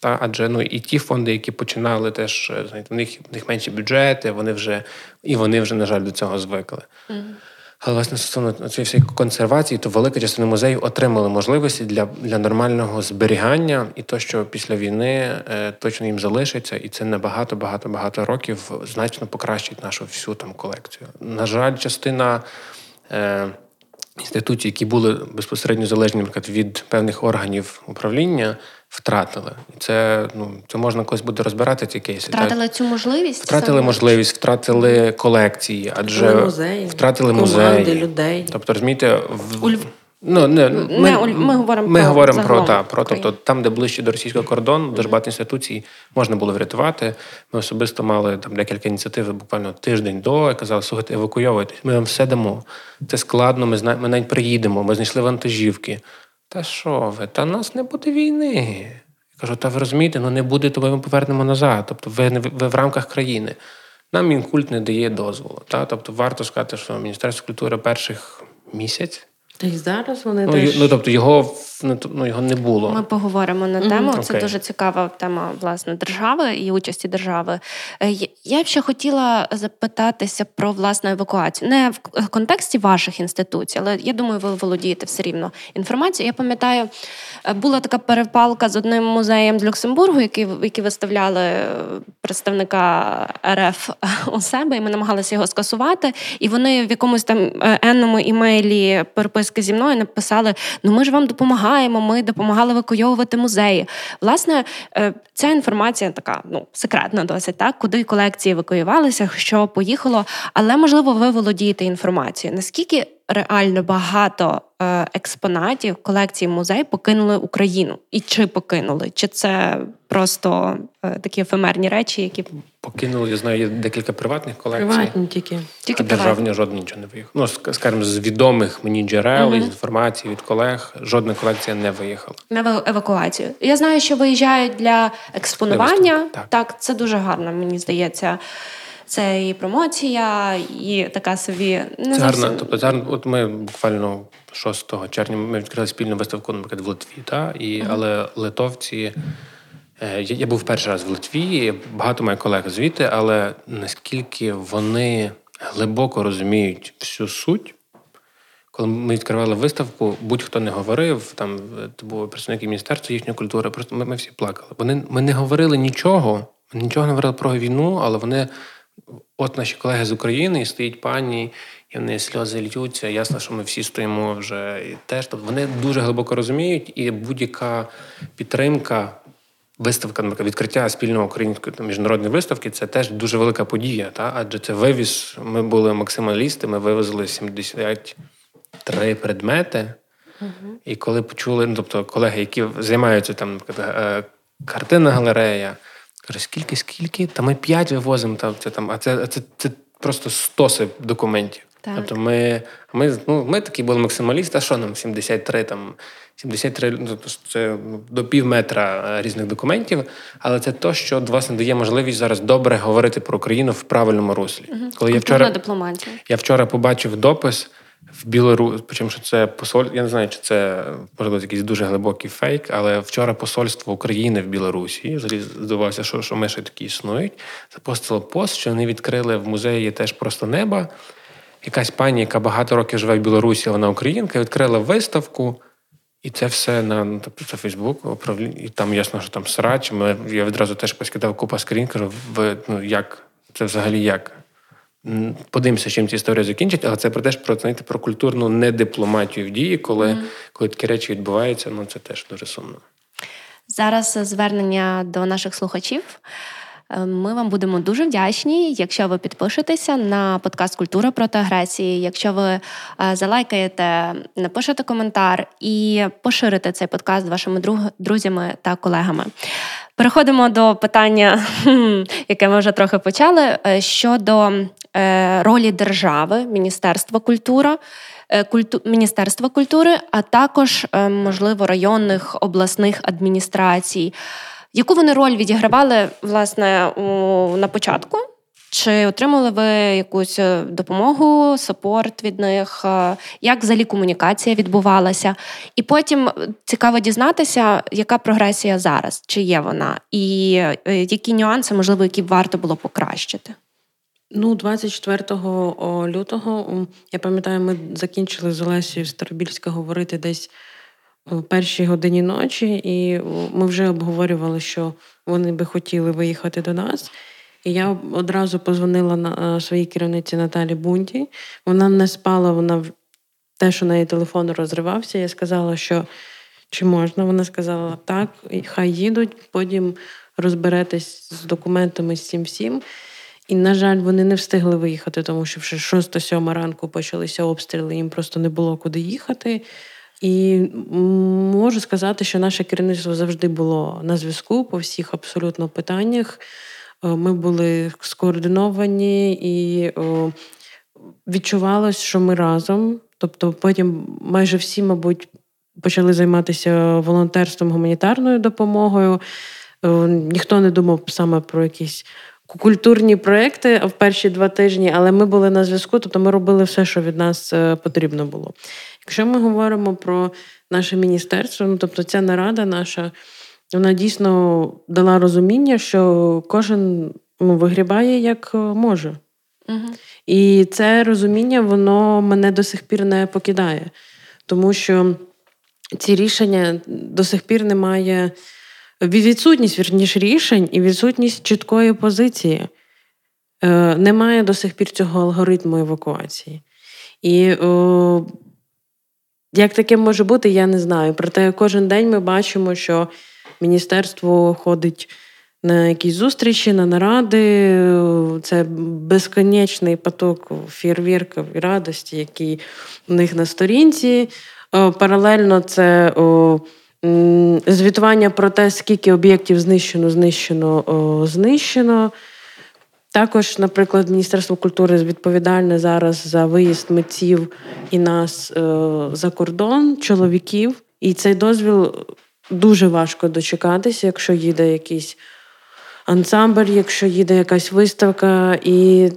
Та адже ну і ті фонди, які починали, теж е, знаєте, в них в них менші бюджети, вони вже і вони вже, на жаль, до цього звикли. Mm-hmm. Але власне стосовно цієї всієї консервації, то велика частина музеїв отримали можливості для для нормального зберігання, і то, що після війни е, точно їм залишиться, і це на багато, багато, багато років значно покращить нашу всю там колекцію. На жаль, частина. Е, Інституції, які були безпосередньо залежні наприклад, від певних органів управління, втратили. І це ну це можна колись буде розбирати ці кейси. Втратили цю можливість? Втратили можливість, втратили колекції, адже музеї, втратили музеї людей. Тобто, розумієте, в У Ну, не, ми, не, ми говоримо ми про говоримо про та, про тобто там, де ближче до російського кордону, дуже багато інституцій можна було врятувати. Ми особисто мали там декілька ініціатив, буквально тиждень до і казали, слухайте, евакуйовуйтесь, ми вам все дамо. Це складно, ми зна... ми навіть приїдемо, ми знайшли вантажівки. Та що ви? Та нас не буде війни. Я кажу, та ви розумієте, ну не буде, то ми повернемо назад. Тобто, ви ви в рамках країни. Нам мінкульт не дає дозволу. Та? Тобто варто сказати, що Міністерство культури перших місяць. Та й зараз вони ну, теж... ну тобто його ну, ну, його не було. Ми поговоримо на тему. Mm-hmm. Це okay. дуже цікава тема власне держави і участі держави. Е, я б ще хотіла запитатися про власну евакуацію, не в контексті ваших інституцій, але я думаю, ви володієте все рівно інформацією. Я пам'ятаю, е, була така перепалка з одним музеєм з Люксембургу, який які виставляли е, представника РФ у себе, і ми намагалися його скасувати. І вони в якомусь там енному імейлі переписки зі мною написали: Ну ми ж вам допомагаємо. Ми допомагали евакуйовувати музеї. Власне, е, ця інформація така ну секретна, досить так, куди колекції евакуювалися, що поїхало. Але можливо, ви володієте інформацією. Наскільки реально багато е, експонатів колекції музею покинули Україну? І чи покинули? Чи це просто е, такі ефемерні речі, які покинули? Я знаю, є декілька приватних колекцій. Приватні тільки. Тільки а державні жодні нічого не виїхало. Ну, скажімо, з відомих мені джерел uh-huh. з інформації від колег, жодна колекція не виїхала. На евакуацію. Я знаю, що виїжджають для експонування. Так. так, це дуже гарно, мені здається. Це і промоція, і така собі не це гарно. Тобто зараз, от ми буквально 6 червня ми відкрили спільну виставку, наприклад, в Литві, та і uh-huh. але литовці. Е, я, я був перший раз в Литві, багато моїх колег звідти, але наскільки вони глибоко розуміють всю суть. Коли ми відкривали виставку, будь-хто не говорив, там були представники міністерства їхньої культури, просто ми, ми всі плакали. Вони ми не говорили нічого, нічого не говорили про війну, але вони От наші колеги з України, і стоїть пані, і вони сльози льються. Ясно, що ми всі стоїмо вже і теж. Тобто вони дуже глибоко розуміють, і будь-яка підтримка, виставка, наприклад, відкриття спільного української та міжнародної виставки це теж дуже велика подія. Та? Адже це вивіз. Ми були максималісти, ми вивезли 73 предмети. Угу. І коли почули, ну тобто колеги, які займаються там, наприклад, е, картинна галерея. Каже, скільки, скільки? Та ми п'ять вивозимо, там, це, там, а це це, це просто стоси документів. Так. Тобто ми ми, ну, ми такі були максималісти, а що нам 73 там, 73, ну, тобто це до пів метра різних документів, але це то, що власне дає можливість зараз добре говорити про Україну в правильному руслі. Угу. Коли я вчора, дипломатія. Я вчора побачив допис в Білорусі, причому що це посоль. Я не знаю, чи це можливо якийсь дуже глибокий фейк, але вчора посольство України в Білорусі взагалі здавалося, що що ми ще такі існують. Запостило пост, що вони відкрили в музеї теж просто неба. Якась пані, яка багато років живе в Білорусі, вона українка, відкрила виставку. І це все на ну, тобто це Фейсбук, і там ясно, що там срач. Ми, Я відразу теж поскидав купа скрін, кажу, ви ну як це взагалі як? Подивимося, чим ця історія закінчить, але це про теж про знаєте, про культурну недипломатію в дії, коли mm. коли такі речі відбуваються, ну це теж дуже сумно. Зараз звернення до наших слухачів. Е, ми вам будемо дуже вдячні, якщо ви підпишетеся на подкаст Культура проти агресії. Якщо ви е, залайкаєте, напишете коментар і поширите цей подкаст з вашими друзями та колегами. Переходимо до питання, яке ми вже трохи почали, е, щодо ролі держави, Міністерства культури. Культу... Міністерства культури, а також, можливо, районних обласних адміністрацій. Яку вони роль відігравали власне на початку? Чи отримали ви якусь е, допомогу, сапорт від них? Е, як взагалі комунікація відбувалася? І потім цікаво дізнатися, яка прогресія зараз, чи є вона, і е, які нюанси, можливо, які б варто було покращити? Ну, 24 лютого я пам'ятаю, ми закінчили з Олесією Старобільська говорити десь в першій годині ночі, і ми вже обговорювали, що вони би хотіли виїхати до нас. І я одразу позвонила на своїй керівниці Наталі Бунті. Вона не спала, вона те, що на її телефон розривався. Я сказала, що чи можна. Вона сказала, так, хай їдуть, потім розберетесь з документами з цим всім. І, на жаль, вони не встигли виїхати, тому що вже 6-7 ранку почалися обстріли, їм просто не було куди їхати. І можу сказати, що наше керівництво завжди було на зв'язку по всіх абсолютно питаннях. Е, ми були скоординовані і відчувалось, що ми разом. Тобто, потім майже всі, мабуть, почали займатися волонтерством гуманітарною допомогою. Е, ніхто не думав саме про якісь культурні проекти в перші два тижні, але ми були на зв'язку, тобто ми робили все, що від нас е, потрібно було. Якщо ми говоримо про наше міністерство, ну тобто ця нарада наша, вона дійсно дала розуміння, що кожен ну, вигрібає як е, може. Угу. І це розуміння, воно мене до сих пір не покидає, тому що ці рішення до сих пір немає відсутність вірніш рішень і відсутність чіткої позиції. Е, Немає до сих пір цього алгоритму евакуації. І о, як таке може бути, я не знаю. Проте кожен день ми бачимо, що міністерство ходить на якісь зустрічі, на наради. Це безконечний поток фєрвірків і радості, який у них на сторінці. Паралельно це звітування про те, скільки об'єктів знищено, знищено, знищено. Також, наприклад, Міністерство культури відповідальне зараз за виїзд митців і нас е, за кордон, чоловіків. І цей дозвіл дуже важко дочекатися, якщо їде якийсь ансамбль, якщо їде якась виставка, і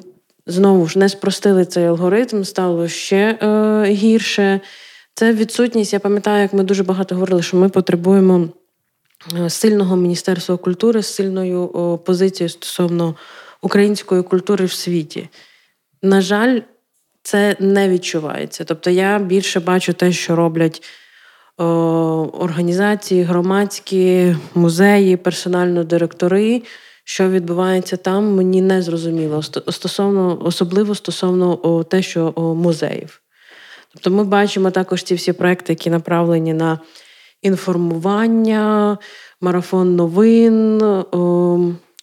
знову ж не спростили цей алгоритм, стало ще е, гірше. Це відсутність. Я пам'ятаю, як ми дуже багато говорили, що ми потребуємо е, сильного міністерства культури з сильною позицією стосовно української культури в світі. На жаль, це не відчувається. Тобто я більше бачу те, що роблять організації, громадські музеї, персонально директори. Що відбувається там, мені не зрозуміло стосовно, особливо стосовно те, що музеїв. Тобто ми бачимо також ці всі проекти, які направлені на інформування, марафон новин,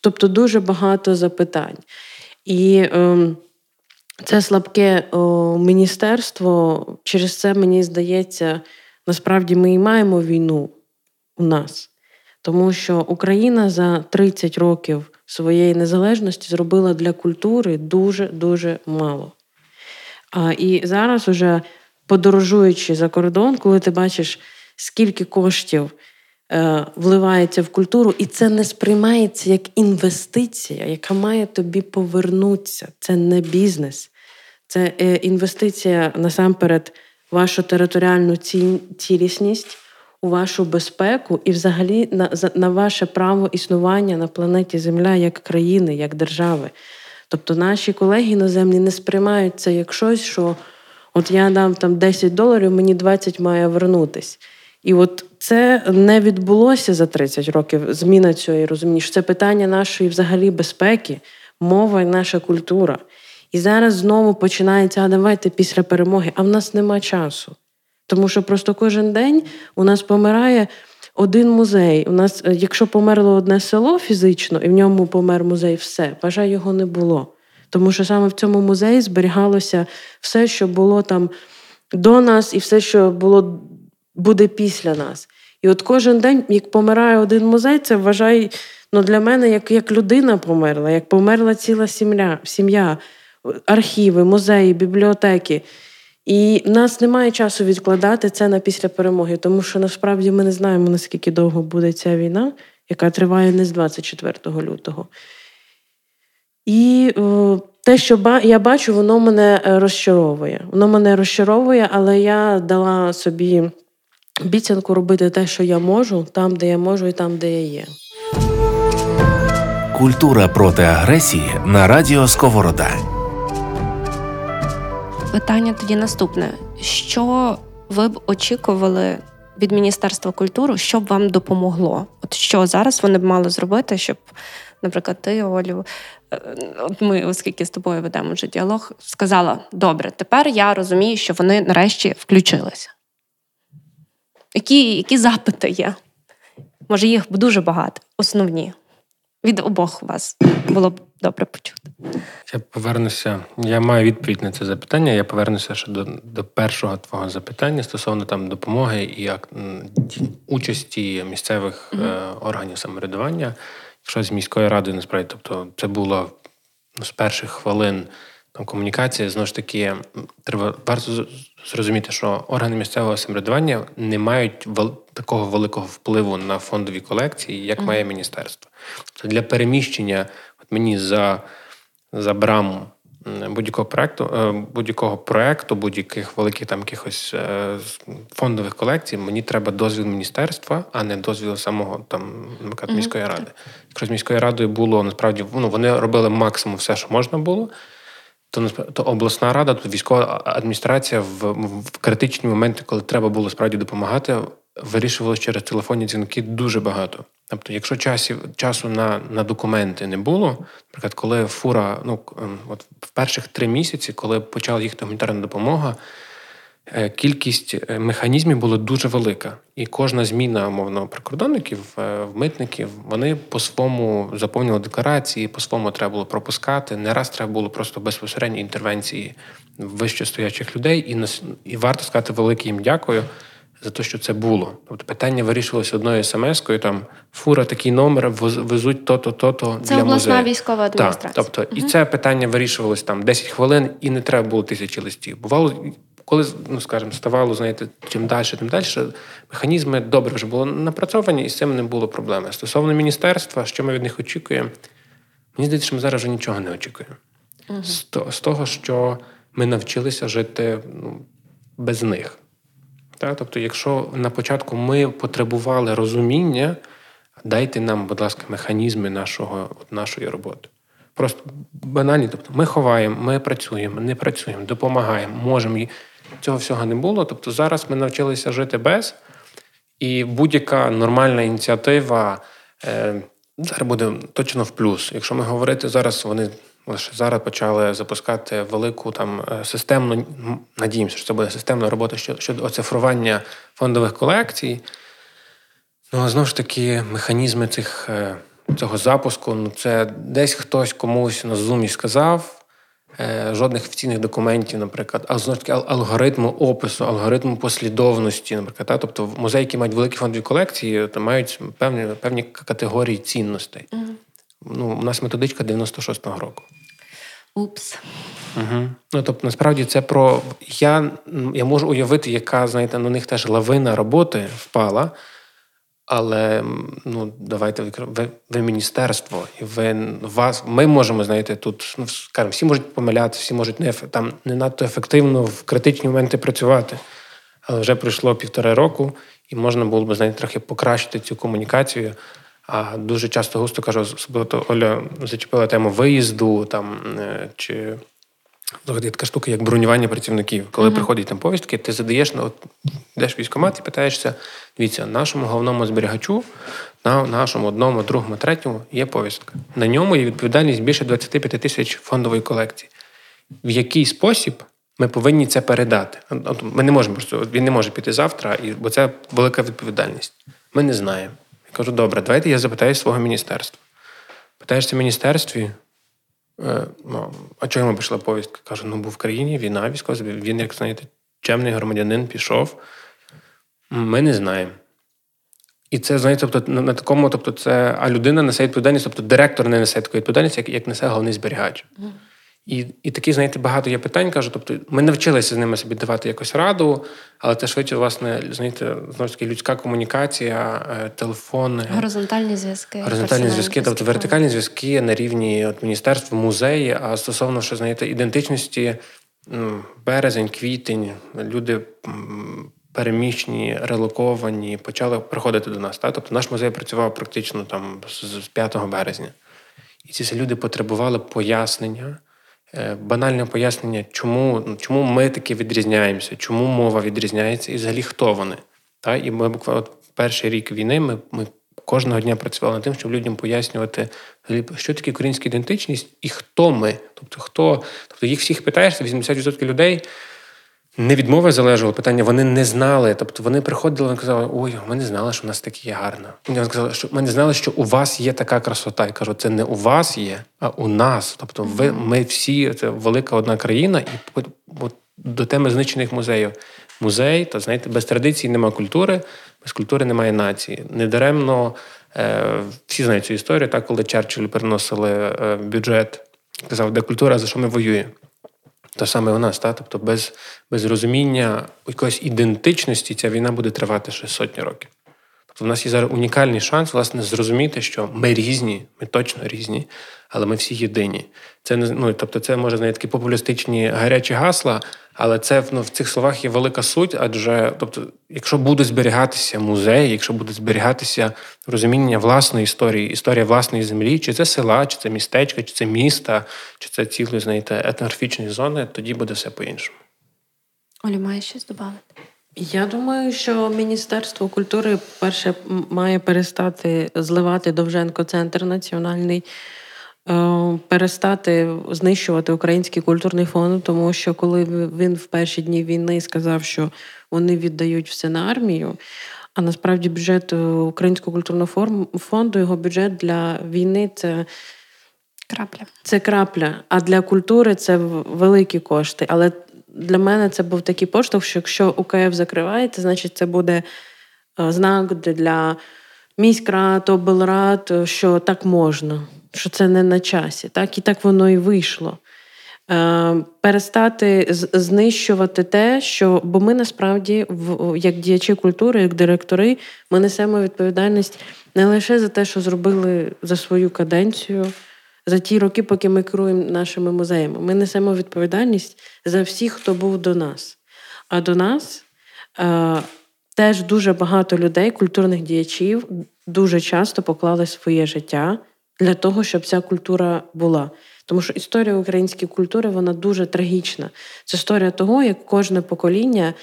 тобто дуже багато запитань. І це слабке міністерство, через це мені здається, насправді ми і маємо війну у нас. Тому що Україна за 30 років своєї незалежності зробила для культури дуже-дуже мало. А, І зараз, уже подорожуючи за кордон, коли ти бачиш, скільки коштів е, вливається в культуру, і це не сприймається як інвестиція, яка має тобі повернутися. Це не бізнес, це е, інвестиція насамперед вашу територіальну цілісність. У вашу безпеку і, взагалі, на на ваше право існування на планеті Земля як країни, як держави. Тобто наші колеги іноземні не сприймають це як щось, що от я дам там 10 доларів, мені 20 має вернутись. І от це не відбулося за 30 років. Зміна цієї розумієш. Це питання нашої взагалі безпеки, мова і наша культура. І зараз знову починається, а давайте після перемоги, а в нас нема часу. Тому що просто кожен день у нас помирає один музей. У нас, е, якщо померло одне село фізично, і в ньому помер музей, все, вважаю, його не було. Тому що саме в цьому музеї зберігалося все, що було там до нас, і все, що було буде після нас. І от кожен день, як помирає один музей, це вважає ну, для мене, як як людина померла, як померла ціла сім'я, сім'я, архіви, музеї, бібліотеки. І нас немає часу відкладати це на після перемоги, тому що насправді ми не знаємо, наскільки довго буде ця війна, яка триває не з 24 лютого. І о, те, що я бачу, воно мене е, розчаровує. Воно мене розчаровує, але я дала собі обіцянку робити те, що я можу, там, де я можу, і там, де я є. Культура проти агресії на радіо Сковорода. Питання тоді наступне: що ви б очікували від Міністерства культури, що б вам допомогло? От що зараз вони б мали зробити, щоб, наприклад, ти, Олю, е, от ми, оскільки з тобою ведемо вже діалог, сказала: добре, тепер я розумію, що вони нарешті включилися. Які, Які запити є? Може, їх дуже багато, основні. Від обох вас було б добре почути. Я повернуся. Я маю відповідь на це запитання. Я повернуся ще до до першого твого запитання стосовно там допомоги і як участі місцевих mm-hmm. е, органів самоврядування. Якщо з міською радою насправді, тобто це було ну, з перших хвилин там комунікація. Знову ж таки, треба варто зрозуміти, що органи місцевого самоврядування не мають такого великого впливу на фондові колекції, як mm-hmm. має міністерство. Тобто для переміщення от мені за за браму будь-якого проекту, е, будь-якого проекту, будь-яких великих там якихось е, фондових колекцій, мені треба дозвіл міністерства, а не дозвіл самого там наприклад, міської ради. Якщо з міською радою було насправді ну, вони робили максимум все, що можна було. То то обласна рада, то військова адміністрація в в критичні моменти, коли треба було справді допомагати, вирішувалося через телефонні дзвінки дуже багато. Тобто, якщо часів часу на на документи не було, наприклад, коли фура, ну ем, от в перших три місяці, коли почала їхати гуманітарна допомога, Е, кількість е, механізмів була дуже велика, і кожна зміна умовно прикордонників, е, митників, вони по-своєму заповнювали декларації, по-своєму треба було пропускати. Не раз треба було просто безпосередньо інтервенції вище стоячих людей, і і варто сказати велике їм дякую за те, що це було. Тобто питання вирішилося одною смс-кою, там фура, такий номер, везуть то-то, то-то це для обласна музею. військова адміністрація. Так, тобто, угу. і це питання вирішувалось там 10 хвилин, і не треба було тисячі листів. Бувало коли ну скажімо, ставало, знаєте, чим далі, тим далі, механізми добре вже були напрацьовані, і з цим не було проблеми. Стосовно міністерства, що ми від них очікуємо, мені здається, що ми зараз вже нічого не очікуємо. Угу. З того, що ми навчилися жити ну, без них. Тобто, якщо на початку ми потребували розуміння, дайте нам, будь ласка, механізми нашого, нашої роботи. Просто банальні, тобто ми ховаємо, ми працюємо, не працюємо, допомагаємо, можемо цього всього не було. Тобто зараз ми навчилися жити без, і будь-яка нормальна ініціатива е, зараз буде точно в плюс. Якщо ми говорити зараз, вони лише зараз почали запускати велику там е, системну, надіємося, що це буде системна робота щодо оцифрування фондових колекцій. Ну, а знову ж таки, механізми цих, е, цього запуску, ну це десь хтось комусь на зумі сказав, Е, жодних офіційних документів, наприклад, а знову ж таки алгоритму опису, алгоритму послідовності, наприклад. Та? Тобто музеї, які мають великі фондові колекції, то мають певні певні категорії цінностей. Угу. Ну, У нас методичка 96-го року. Упс. Угу. Ну, тобто, насправді це про. Я я можу уявити, яка, знаєте, на них теж лавина роботи впала. Але ну давайте ви, ви міністерство, і ви вас. Ми можемо знаєте, тут ну скажімо, всі можуть помиляти, всі можуть не там не надто ефективно в критичні моменти працювати. Але вже пройшло півтора року, і можна було б знаєте, трохи покращити цю комунікацію. А дуже часто густо кажу, особливо Оля зачепила тему виїзду там е, чи Взагалі така штука, як бронювання працівників. Коли uh-huh. приходять там повістки, ти задаєш на от, йдеш військкомат і питаєшся: дивіться, нашому головному зберігачу, на нашому одному, другому, третьому є повістка. На ньому є відповідальність більше 25 тисяч фондової колекції. В який спосіб ми повинні це передати? От Ми не можемо просто він не може піти завтра, бо це велика відповідальність. Ми не знаємо. Кажу, добре, давайте я запитаю свого міністерства. Питаєшся в міністерстві. Е, ну, а чого йому прийшла повістка? Каже, ну був в країні, війна військова, він, як знаєте, чемний громадянин пішов. Ми не знаємо. І це, знаєте, тобто, на, такому, тобто, це, а людина несе відповідальність, тобто директор не несе таку відповідальність, як як несе головний зберігач. І і такі, знаєте, багато є питань, кажу. Тобто, ми навчилися з ними собі давати якусь раду, але це швидше, власне, знаєте, знову ж таки, людська комунікація, е, телефон. Горизонтальні зв'язки. Горизонтальні зв'язки, тобто вертикальні зв'язки на рівні от, міністерства, музеї, а стосовно що, знаєте, ідентичності, березень, квітень, люди. Переміщені, релоковані, почали приходити до нас. Так? Тобто наш музей працював практично там з 5 березня. І ці люди потребували пояснення, банальне пояснення, чому чому ми таки відрізняємося, чому мова відрізняється і взагалі хто вони. Та? І ми буквально перший рік війни ми ми кожного дня працювали над тим, щоб людям пояснювати, що таке українська ідентичність і хто ми. Тобто, хто, тобто їх всіх питаєшся, 80% людей не відмови залежало питання, вони не знали. Тобто вони приходили і казали, ой, ми не знали, що в нас таке є гарно. Вони сказали, що ми не знали, що у вас є така красота. Я кажу, це не у вас є, а у нас. Тобто, ви ми всі це велика одна країна, і от, до теми знищених музеїв. Музей, то знаєте, без традиції немає культури, без культури немає нації. Недаремно е, всі знають цю історію, так коли Черчилль переносили е, бюджет, казав, де культура, за що ми воюємо. Те саме у нас, та? тобто без без розуміння якоїсь ідентичності ця війна буде тривати ще сотні років. Тобто в нас є зараз унікальний шанс, власне, зрозуміти, що ми різні, ми точно різні, але ми всі єдині. Це ну, тобто, це може знаєте, такі популістичні гарячі гасла, але це ну, в цих словах є велика суть. Адже, тобто, якщо буде зберігатися музей, якщо буде зберігатися розуміння власної історії, історія власної землі, чи це села, чи це містечко, чи це міста, чи це цілі, знаєте, етнографічні зони, тоді буде все по-іншому. Олі, має щось додати? Я думаю, що Міністерство культури перше має перестати зливати Довженко центр національний перестати знищувати український культурний фонд, тому що коли він в перші дні війни сказав, що вони віддають все на армію. А насправді бюджет Українського культурного фонду, його бюджет для війни це крапля. Це крапля. А для культури це великі кошти. Але для мене це був такий поштовх, що якщо УКФ закривається, значить це буде знак для міськрад, облрад, що так можна, що це не на часі. Так І так воно і вийшло. Е, перестати знищувати те, що бо ми насправді, як діячі культури, як директори, ми несемо відповідальність не лише за те, що зробили за свою каденцію, за ті роки, поки ми керуємо нашими музеями. Ми несемо відповідальність за всіх, хто був до нас. А до нас е, теж дуже багато людей, культурних діячів, дуже часто поклали своє життя для того, щоб ця культура була. Тому що історія української культури вона дуже трагічна. Це історія того, як кожне покоління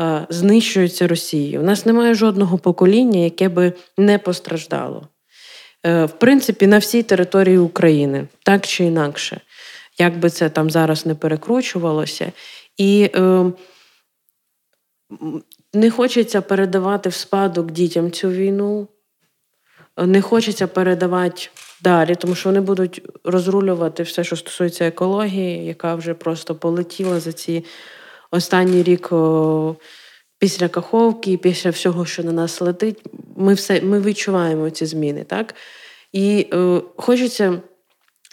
е, знищується Росією. У нас немає жодного покоління, яке би не постраждало. Е, в принципі, на всій території України, так чи інакше, як би це там зараз не перекручувалося. І е, не хочеться передавати в спадок дітям цю війну, не хочеться передавати далі, тому що вони будуть розрулювати все, що стосується екології, яка вже просто полетіла за ці останній рік о, після каховки, після всього, що на нас летить. Ми все ми відчуваємо ці зміни. так? І е, хочеться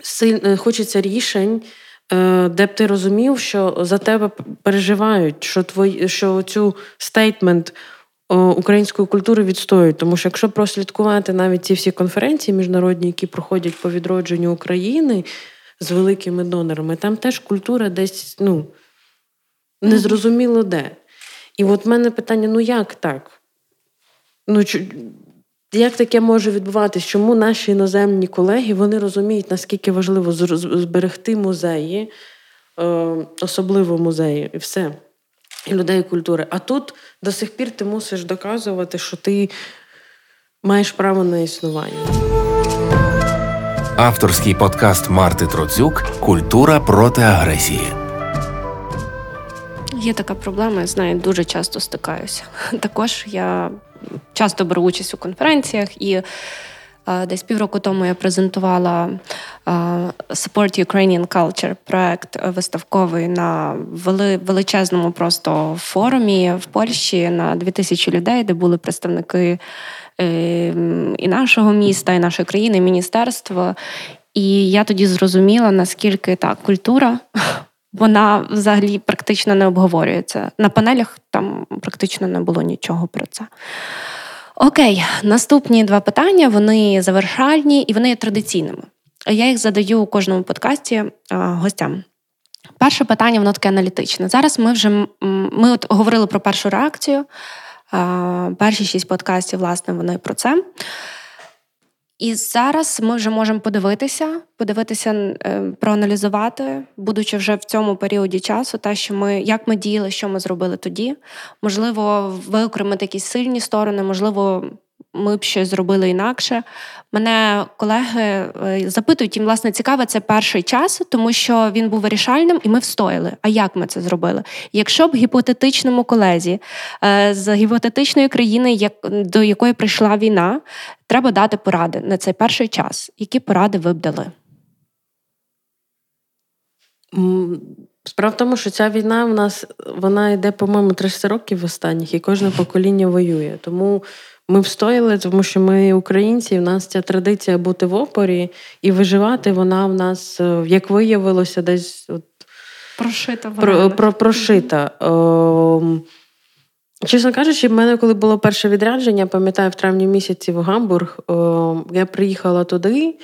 силь, е, хочеться рішень, е, де б ти розумів, що за тебе переживають, що твої, що цю стейтмент української культури відстоюють. Тому що якщо прослідкувати навіть ці всі конференції міжнародні, які проходять по відродженню України з великими донорами, там теж культура десь ну, незрозуміло де. І от в мене питання: ну як так? Ну, як таке може відбуватись? Чому наші іноземні колеги вони розуміють, наскільки важливо зберегти музеї, е, особливо музеї, і все, і людей культури. А тут до сих пір ти мусиш доказувати, що ти маєш право на існування. Авторський подкаст Марти Троцюк Культура проти агресії. Є така проблема, я знаю, дуже часто стикаюся. Також я часто беру участь у конференціях і. Десь півроку тому я презентувала Support Ukrainian Culture проект виставковий на величезному просто форумі в Польщі на 2000 людей, де були представники е, і нашого міста, і нашої країни, і міністерства. І я тоді зрозуміла, наскільки так культура. Вона взагалі практично не обговорюється. На панелях там практично не було нічого про це. Окей, наступні два питання вони завершальні і вони є традиційними. Я їх задаю у кожному подкасті а, гостям. Перше питання, воно таке аналітичне. Зараз ми вже ми от говорили про першу реакцію. А, перші шість подкастів, власне, вони про це. І зараз ми вже можемо подивитися, подивитися, е, проаналізувати, будучи вже в цьому періоді часу, те, що ми як ми діяли, що ми зробили тоді. Можливо, виокремити якісь сильні сторони, можливо, ми б щось зробили інакше. Мене колеги е, запитують, їм власне цікаве це перший час, тому що він був вирішальним, і ми встояли. А як ми це зробили? Якщо б гіпотетичному колезі е, з гіпотетичної країни, до якої прийшла війна, треба дати поради на цей перший час. Які поради ви б дали? Справа в тому, що ця війна в нас вона йде, по-моєму, 300 років останніх, і кожне покоління воює. Тому ми встояли, тому що ми українці, і в нас ця традиція бути в опорі і виживати, вона в нас, е, як виявилося, десь от, прошита. Про, про, прошита. О, ем, Чесно кажучи, в мене, коли було перше відрядження, пам'ятаю, в травні місяці в Гамбург, о, ем, я приїхала туди,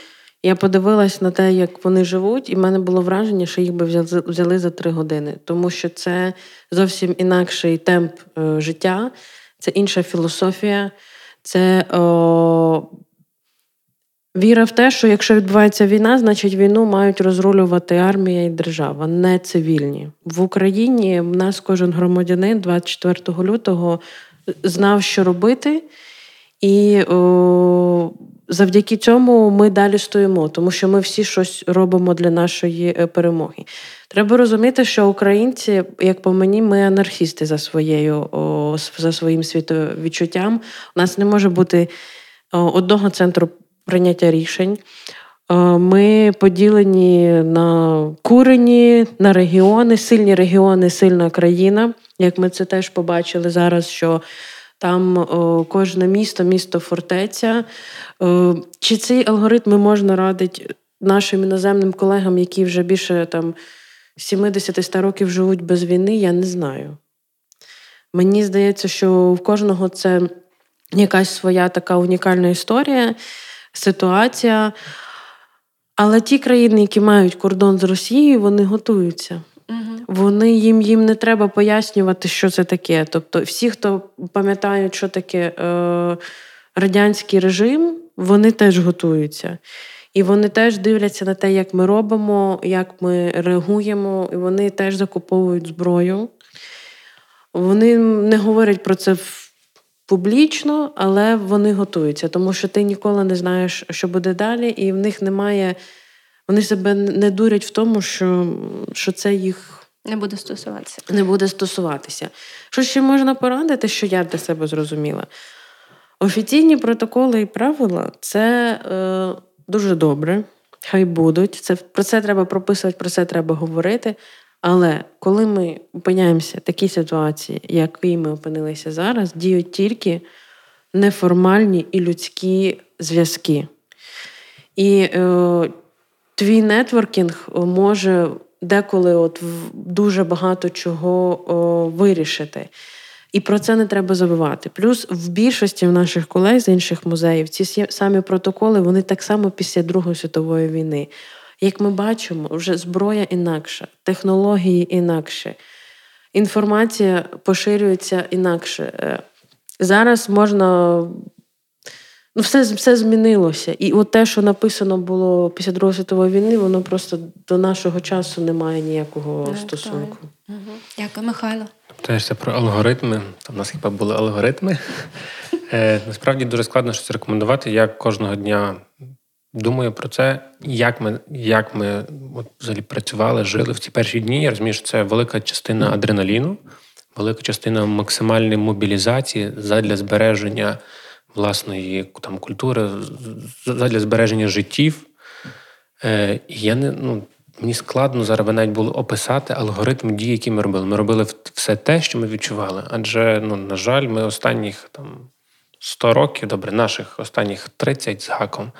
я подивилась на те, як вони живуть, і в мене було враження, що їх би взяли, взяли за три години, тому що це зовсім інакший темп е, життя, це інша філософія. Це о, віра в те, що якщо відбувається війна, значить війну мають розрулювати армія і держава, не цивільні. В Україні в нас кожен громадянин 24 лютого знав, що робити, і о, завдяки цьому ми далі стоїмо, тому що ми всі щось робимо для нашої е, перемоги. Треба розуміти, що українці, як по мені, ми анархісти за своєю за своїм світовідчуттям. У нас не може бути одного центру прийняття рішень. Ми поділені на курені, на регіони, сильні регіони, сильна країна. Як ми це теж побачили зараз, що там о, кожне місто, місто фортеця. О, чи цей алгоритм можна радити нашим іноземним колегам, які вже більше там 70-100 років живуть без війни, я не знаю. Мені здається, що в кожного це якась своя така унікальна історія, ситуація. Але ті країни, які мають кордон з Росією, вони готуються. Вони їм їм не треба пояснювати, що це таке. Тобто, всі, хто пам'ятають, що таке е, радянський режим, вони теж готуються. І вони теж дивляться на те, як ми робимо, як ми реагуємо, і вони теж закуповують зброю. Вони не говорять про це публічно, але вони готуються, тому що ти ніколи не знаєш, що буде далі, і в них немає. Вони себе не дурять в тому, що що це їх не буде стосуватися. Не буде стосуватися. Що ще можна порадити, що я для себе зрозуміла? Офіційні протоколи і правила це е, дуже добре, хай будуть. Це, Про це треба прописувати, про це треба говорити. Але коли ми опиняємося в такій ситуації, якій ми опинилися зараз, діють тільки неформальні і людські зв'язки. І е, твій нетворкінг може деколи от дуже багато чого о, вирішити. І про це не треба забувати. Плюс в більшості наших колег з інших музеїв ці самі протоколи вони так само після Другої світової війни. Як ми бачимо, вже зброя інакша, технології інакше, інформація поширюється інакше. Е, зараз можна Ну, все все змінилося. І от те, що написано було після Другої світової війни, воно просто до нашого часу не має ніякого так, стосунку. Так. Дякую, Михайло. Теж це про алгоритми. Там у нас хіба були алгоритми. Е, Насправді дуже складно щось рекомендувати. Я кожного дня думаю про це, як ми як ми от, взагалі працювали, жили в ці перші дні. Я розумію, що це велика частина адреналіну, велика частина максимальної мобілізації задля збереження власної там культури, для збереження життів. Е, я не, ну, Мені складно зараз навіть було описати алгоритм дій, які ми робили. Ми робили все те, що ми відчували. Адже, ну, на жаль, ми останніх там 100 років, добре, наших останніх 30 з гаком.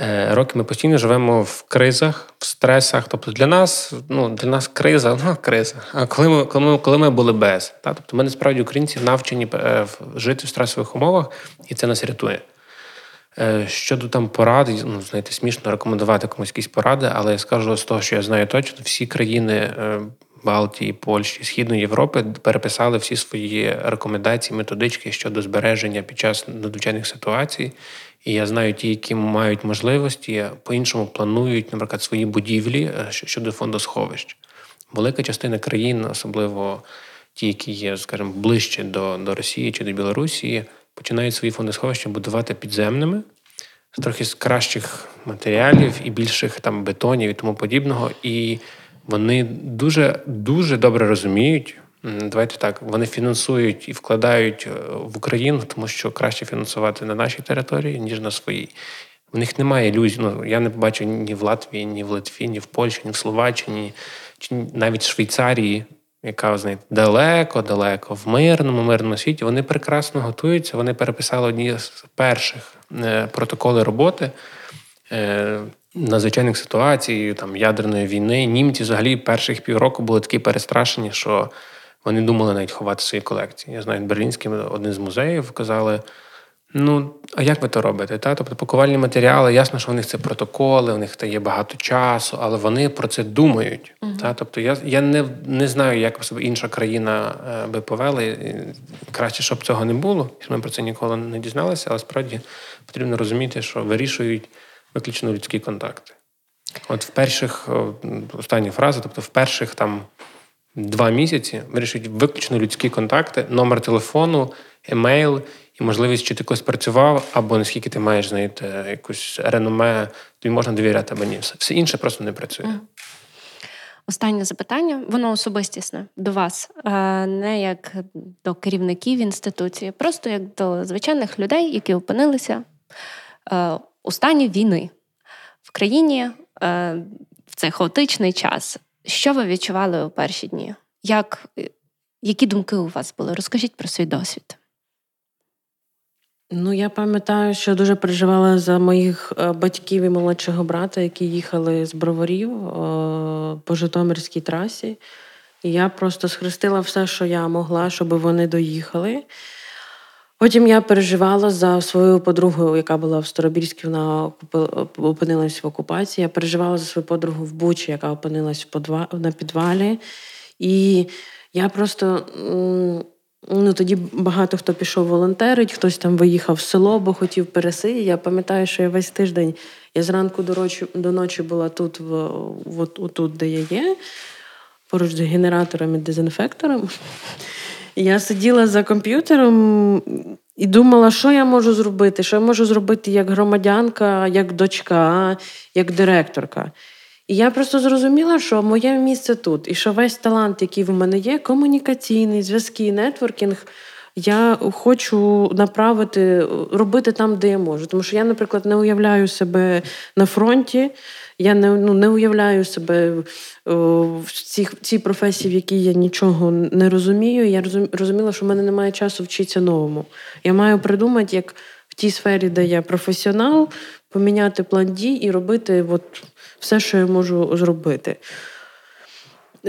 Е, роки ми постійно живемо в кризах, в стресах. Тобто для нас ну, для нас криза, ну криза. А коли ми коли ми, коли ми були без, та? тобто ми насправді українці навчені е, жити в стресових умовах, і це нас рятує. Е, щодо там порад, ну знаєте, смішно рекомендувати комусь якісь поради, але я скажу з того, що я знаю точно, всі країни Балтії, Польщі, Східної Європи переписали всі свої рекомендації, методички щодо збереження під час надзвичайних ситуацій. І я знаю ті, які мають можливості, по-іншому планують, наприклад, свої будівлі е, щодо фондосховищ. Велика частина країн, особливо ті, які є, скажімо, ближче до до Росії чи до Білорусі, починають свої фондосховища будувати підземними з трохи з кращих матеріалів і більших там бетонів і тому подібного. І вони дуже дуже добре розуміють. Давайте так, вони фінансують і вкладають е, в Україну, тому що краще фінансувати на нашій території, ніж на своїй. У них немає ілюзій. Ну, я не бачу ні в Латвії, ні в Литві, ні в Польщі, ні в Словаччині, чи навіть в Швейцарії, яка знаєте, далеко-далеко, в мирному, мирному світі. Вони прекрасно готуються. Вони переписали одні з перших е, протоколи роботи. Надзвичайних ситуацій, там ядерної війни, німці взагалі перших півроку були такі перестрашені, що вони думали навіть ховати свої колекції. Я знаю, Берлінський один з музеїв казали. Ну, а як ви то робите? Та? Тобто пакувальні матеріали, ясно, що у них це протоколи, у них є багато часу, але вони про це думають. Uh-huh. Та? Тобто я я не не знаю, як себе інша країна е, би повела. Краще, щоб цього не було, ми про це ніколи не дізналися, але справді потрібно розуміти, що вирішують виключно людські контакти. От в перших останні фрази, тобто в перших там два місяці вирішують виключно людські контакти, номер телефону, емейл і можливість, чи ти когось працював, або наскільки ти маєш знаєте, якусь реноме, тобі можна довіряти або ні. Все інше просто не працює. Останнє запитання, воно особистісне до вас, не як до керівників інституції, просто як до звичайних людей, які опинилися е, у стані війни в країні е, в цей хаотичний час. Що ви відчували у перші дні? Як, Які думки у вас були? Розкажіть про свій досвід. Ну, я пам'ятаю, що дуже переживала за моїх е, батьків і молодшого брата, які їхали з броварів е, по Житомирській трасі. І я просто схрестила все, що я могла, щоб вони доїхали. Потім я переживала за свою подругу, яка була в Старобільській, вона опинилась в окупації. Я переживала за свою подругу в Бучі, яка опинилась на підвалі. І я просто Ну, Тоді багато хто пішов волонтерить, хтось там виїхав в село, бо хотів пересидіти. Я пам'ятаю, що я весь тиждень я зранку до ночі, до ночі була тут, в, в, тут, де я є, поруч з генератором і дезінфектором. Я сиділа за комп'ютером і думала, що я можу зробити, що я можу зробити як громадянка, як дочка, як директорка. І я просто зрозуміла, що моє місце тут, і що весь талант, який в мене є, комунікаційний, зв'язки, нетворкінг, я хочу направити, робити там, де я можу. Тому що я, наприклад, не уявляю себе на фронті, я не ну, не уявляю себе о, в цій, цій професії, в якій я нічого не розумію. Я розуміла, що в мене немає часу вчитися новому. Я маю придумати, як в тій сфері, де я професіонал, поміняти план дій і робити от все, що я можу зробити.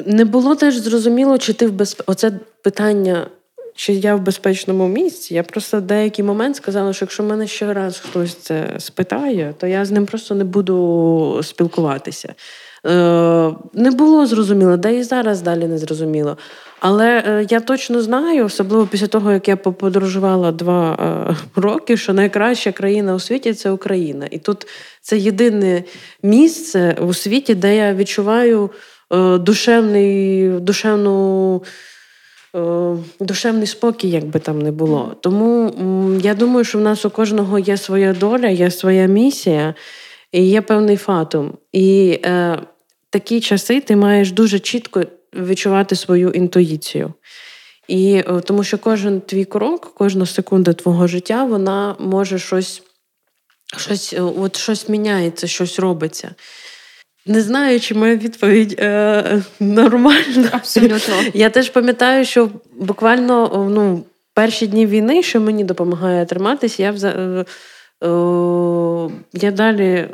Не було теж зрозуміло, чи ти в безпеці. Оце питання, чи я в безпечному місці. Я просто в деякий момент сказала, що якщо мене ще раз хтось це спитає, то я з ним просто не буду спілкуватися. Е, Не було зрозуміло, де і зараз далі не зрозуміло. Але е, я точно знаю, особливо після того, як я подорожувала два е, роки, що найкраща країна у світі це Україна. І тут це єдине місце у світі, де я відчуваю душевний, душевну. Душевний спокій, як би там не було. Тому я думаю, що в нас у кожного є своя доля, є своя місія і є певний фатум. І е, такі часи ти маєш дуже чітко відчувати свою інтуїцію. І е, тому що кожен твій крок, кожна секунда твого життя, вона може щось щось, е, от щось міняється, щось робиться. Не знаю, чи моя відповідь е, нормальна. Абсолютно. Я теж пам'ятаю, що буквально ну, перші дні війни, що мені допомагає триматися, я е, е, я далі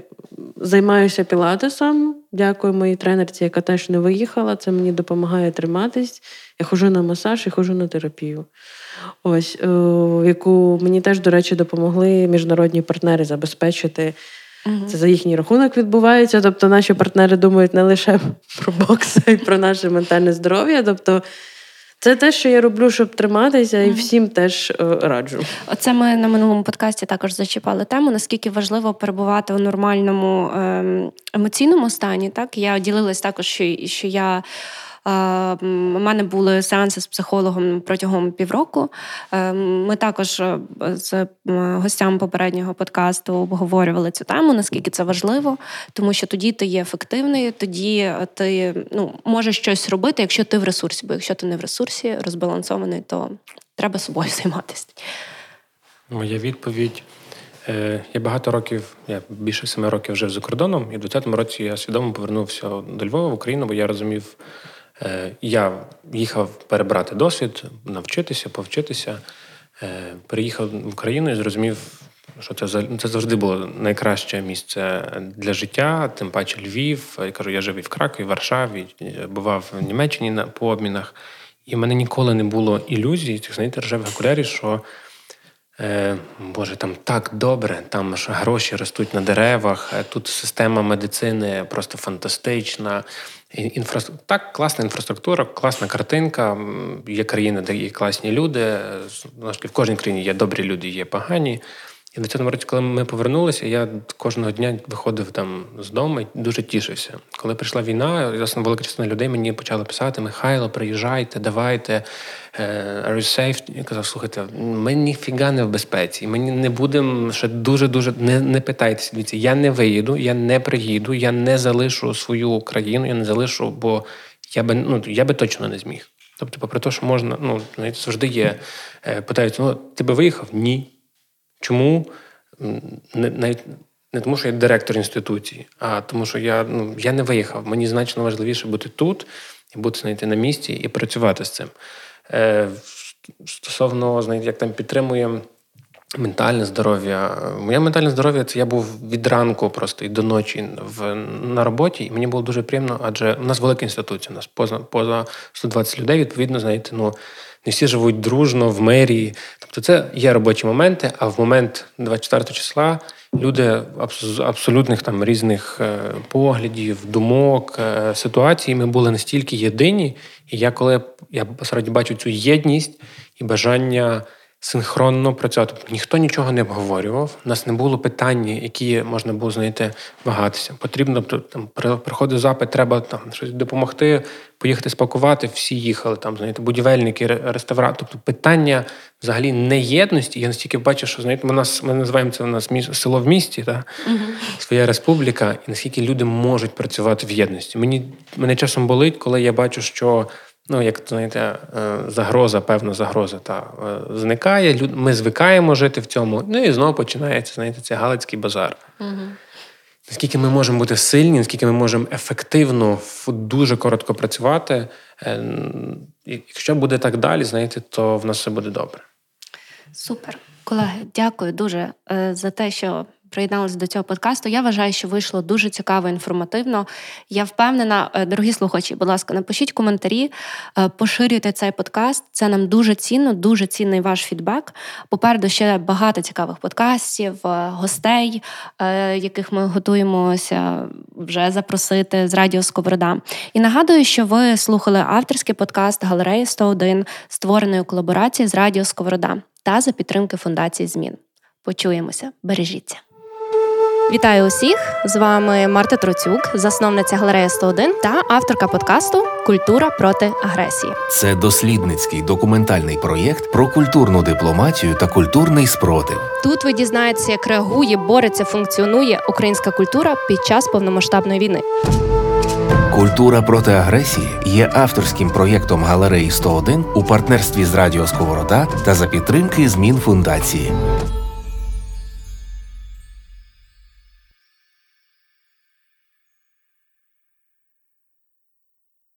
Займаюся пілатесом. Дякую моїй тренерці, яка теж не виїхала. Це мені допомагає триматись. Я хожу на масаж і хожу на терапію. Ось, яку мені теж, до речі, допомогли міжнародні партнери забезпечити. Uh Це за їхній рахунок відбувається. Тобто, наші партнери думають не лише про бокс, а й про наше ментальне здоров'я. Тобто, це те, що я роблю, щоб триматися, і всім теж е, раджу. Оце ми на минулому подкасті також зачіпали тему, наскільки важливо перебувати у нормальному ем, емоційному стані. Так я ділилась також, що, що я. У мене були сеанси з психологом протягом півроку. Е, ми також е, з гостями попереднього подкасту обговорювали цю тему, наскільки це важливо, тому що тоді ти є ефективний, тоді ти ну, можеш щось робити, якщо ти в ресурсі, бо якщо ти не в ресурсі, розбалансований, то треба собою займатися. Моя відповідь. Е, я багато років, я більше семи років вже за кордоном, і в 20-му році я свідомо повернувся до Львова в Україну, бо я розумів, Е, я їхав перебрати досвід, навчитися, повчитися. Е, приїхав в Україну і зрозумів, що це це завжди було найкраще місце для життя, тим паче Львів. Я кажу, я жив і в Кракові, в Варшаві, бував в Німеччині на по обмінах. І в мене ніколи не було ілюзій, цих знаєте, ржевих окулярів, що е, Боже, там так добре, там ж гроші ростуть на деревах, тут система медицини просто фантастична. Інфра... Так, класна інфраструктура, класна картинка. Є країни, де є класні люди. В кожній країні є добрі люди, є погані. І в 20 році, коли ми повернулися, я кожного дня виходив там з дому і дуже тішився. Коли прийшла війна, ясно, велика частина людей мені почали писати: Михайло, приїжджайте, давайте. Е, are you safe? Я казав, слухайте, ми ніфіга не в безпеці. Ми не будемо ще дуже-дуже не не питайтеся. Дивіться, я не виїду, я не приїду, я не залишу свою країну, я не залишу, бо я би ну я би точно не зміг. Тобто, попри те, що можна, ну завжди є. Е, питаються, ну ти би виїхав? Ні. Чому? Не, не тому, що я директор інституції, а тому, що я ну, я не виїхав. Мені значно важливіше бути тут і бути знаєте, на місці і працювати з цим. Е, Стосовно, знаєте, як там підтримує ментальне здоров'я. Моє ментальне здоров'я це я був від ранку просто і до ночі в, на роботі, і мені було дуже приємно, адже у нас велика інституція, у нас поза поза 120 людей, відповідно, знаєте, ну не всі живуть дружно в мерії. Тобто це є робочі моменти, а в момент 24 числа люди абсолютних там різних е, поглядів, думок, е, ситуацій. Ми були настільки єдині, і я коли я посередньо бачу цю єдність і бажання синхронно працювати. Тобто ніхто нічого не обговорював. У нас не було питання, які можна було знайти вагатися. Потрібно там приходив запит, треба там щось допомогти, поїхати спакувати. Всі їхали там, знаєте, будівельники, реставратори. Тобто питання взагалі не єдності. Я настільки бачу, що знаєте, ми нас ми називаємо це у нас міс... село в місті, та своя республіка, і наскільки люди можуть працювати в єдності. Мені мене часом болить, коли я бачу, що ну, як знаєте, е, загроза, певна загроза та е, зникає. Ми звикаємо жити в цьому. Ну і знову починається знаєте, цей Галицький базар. Угу. Наскільки ми можемо бути сильні, наскільки ми можемо ефективно, дуже коротко працювати. Е, якщо буде так далі, знаєте, то в нас все буде добре. Супер. Колеги, дякую дуже за те, що приєдналися до цього подкасту. Я вважаю, що вийшло дуже цікаво, інформативно. Я впевнена, е, дорогі слухачі, будь ласка, напишіть коментарі, е, поширюйте цей подкаст. Це нам дуже цінно, дуже цінний ваш фідбек. Попереду ще багато цікавих подкастів, е, гостей, яких ми готуємося вже запросити з Радіо Сковорода. І нагадую, що ви слухали авторський подкаст Галереї 101, створений у колаборації з Радіо Сковорода та за підтримки фундації змін. Почуємося, бережіться. Вітаю усіх! З вами Марта Троцюк, засновниця галереї 101 та авторка подкасту Культура проти агресії. Це дослідницький документальний проєкт про культурну дипломатію та культурний спротив. Тут ви дізнаєтеся, як реагує, бореться, функціонує українська культура під час повномасштабної війни. Культура проти агресії є авторським проєктом галереї 101 у партнерстві з Радіо Сковорода та за підтримки змін фундації.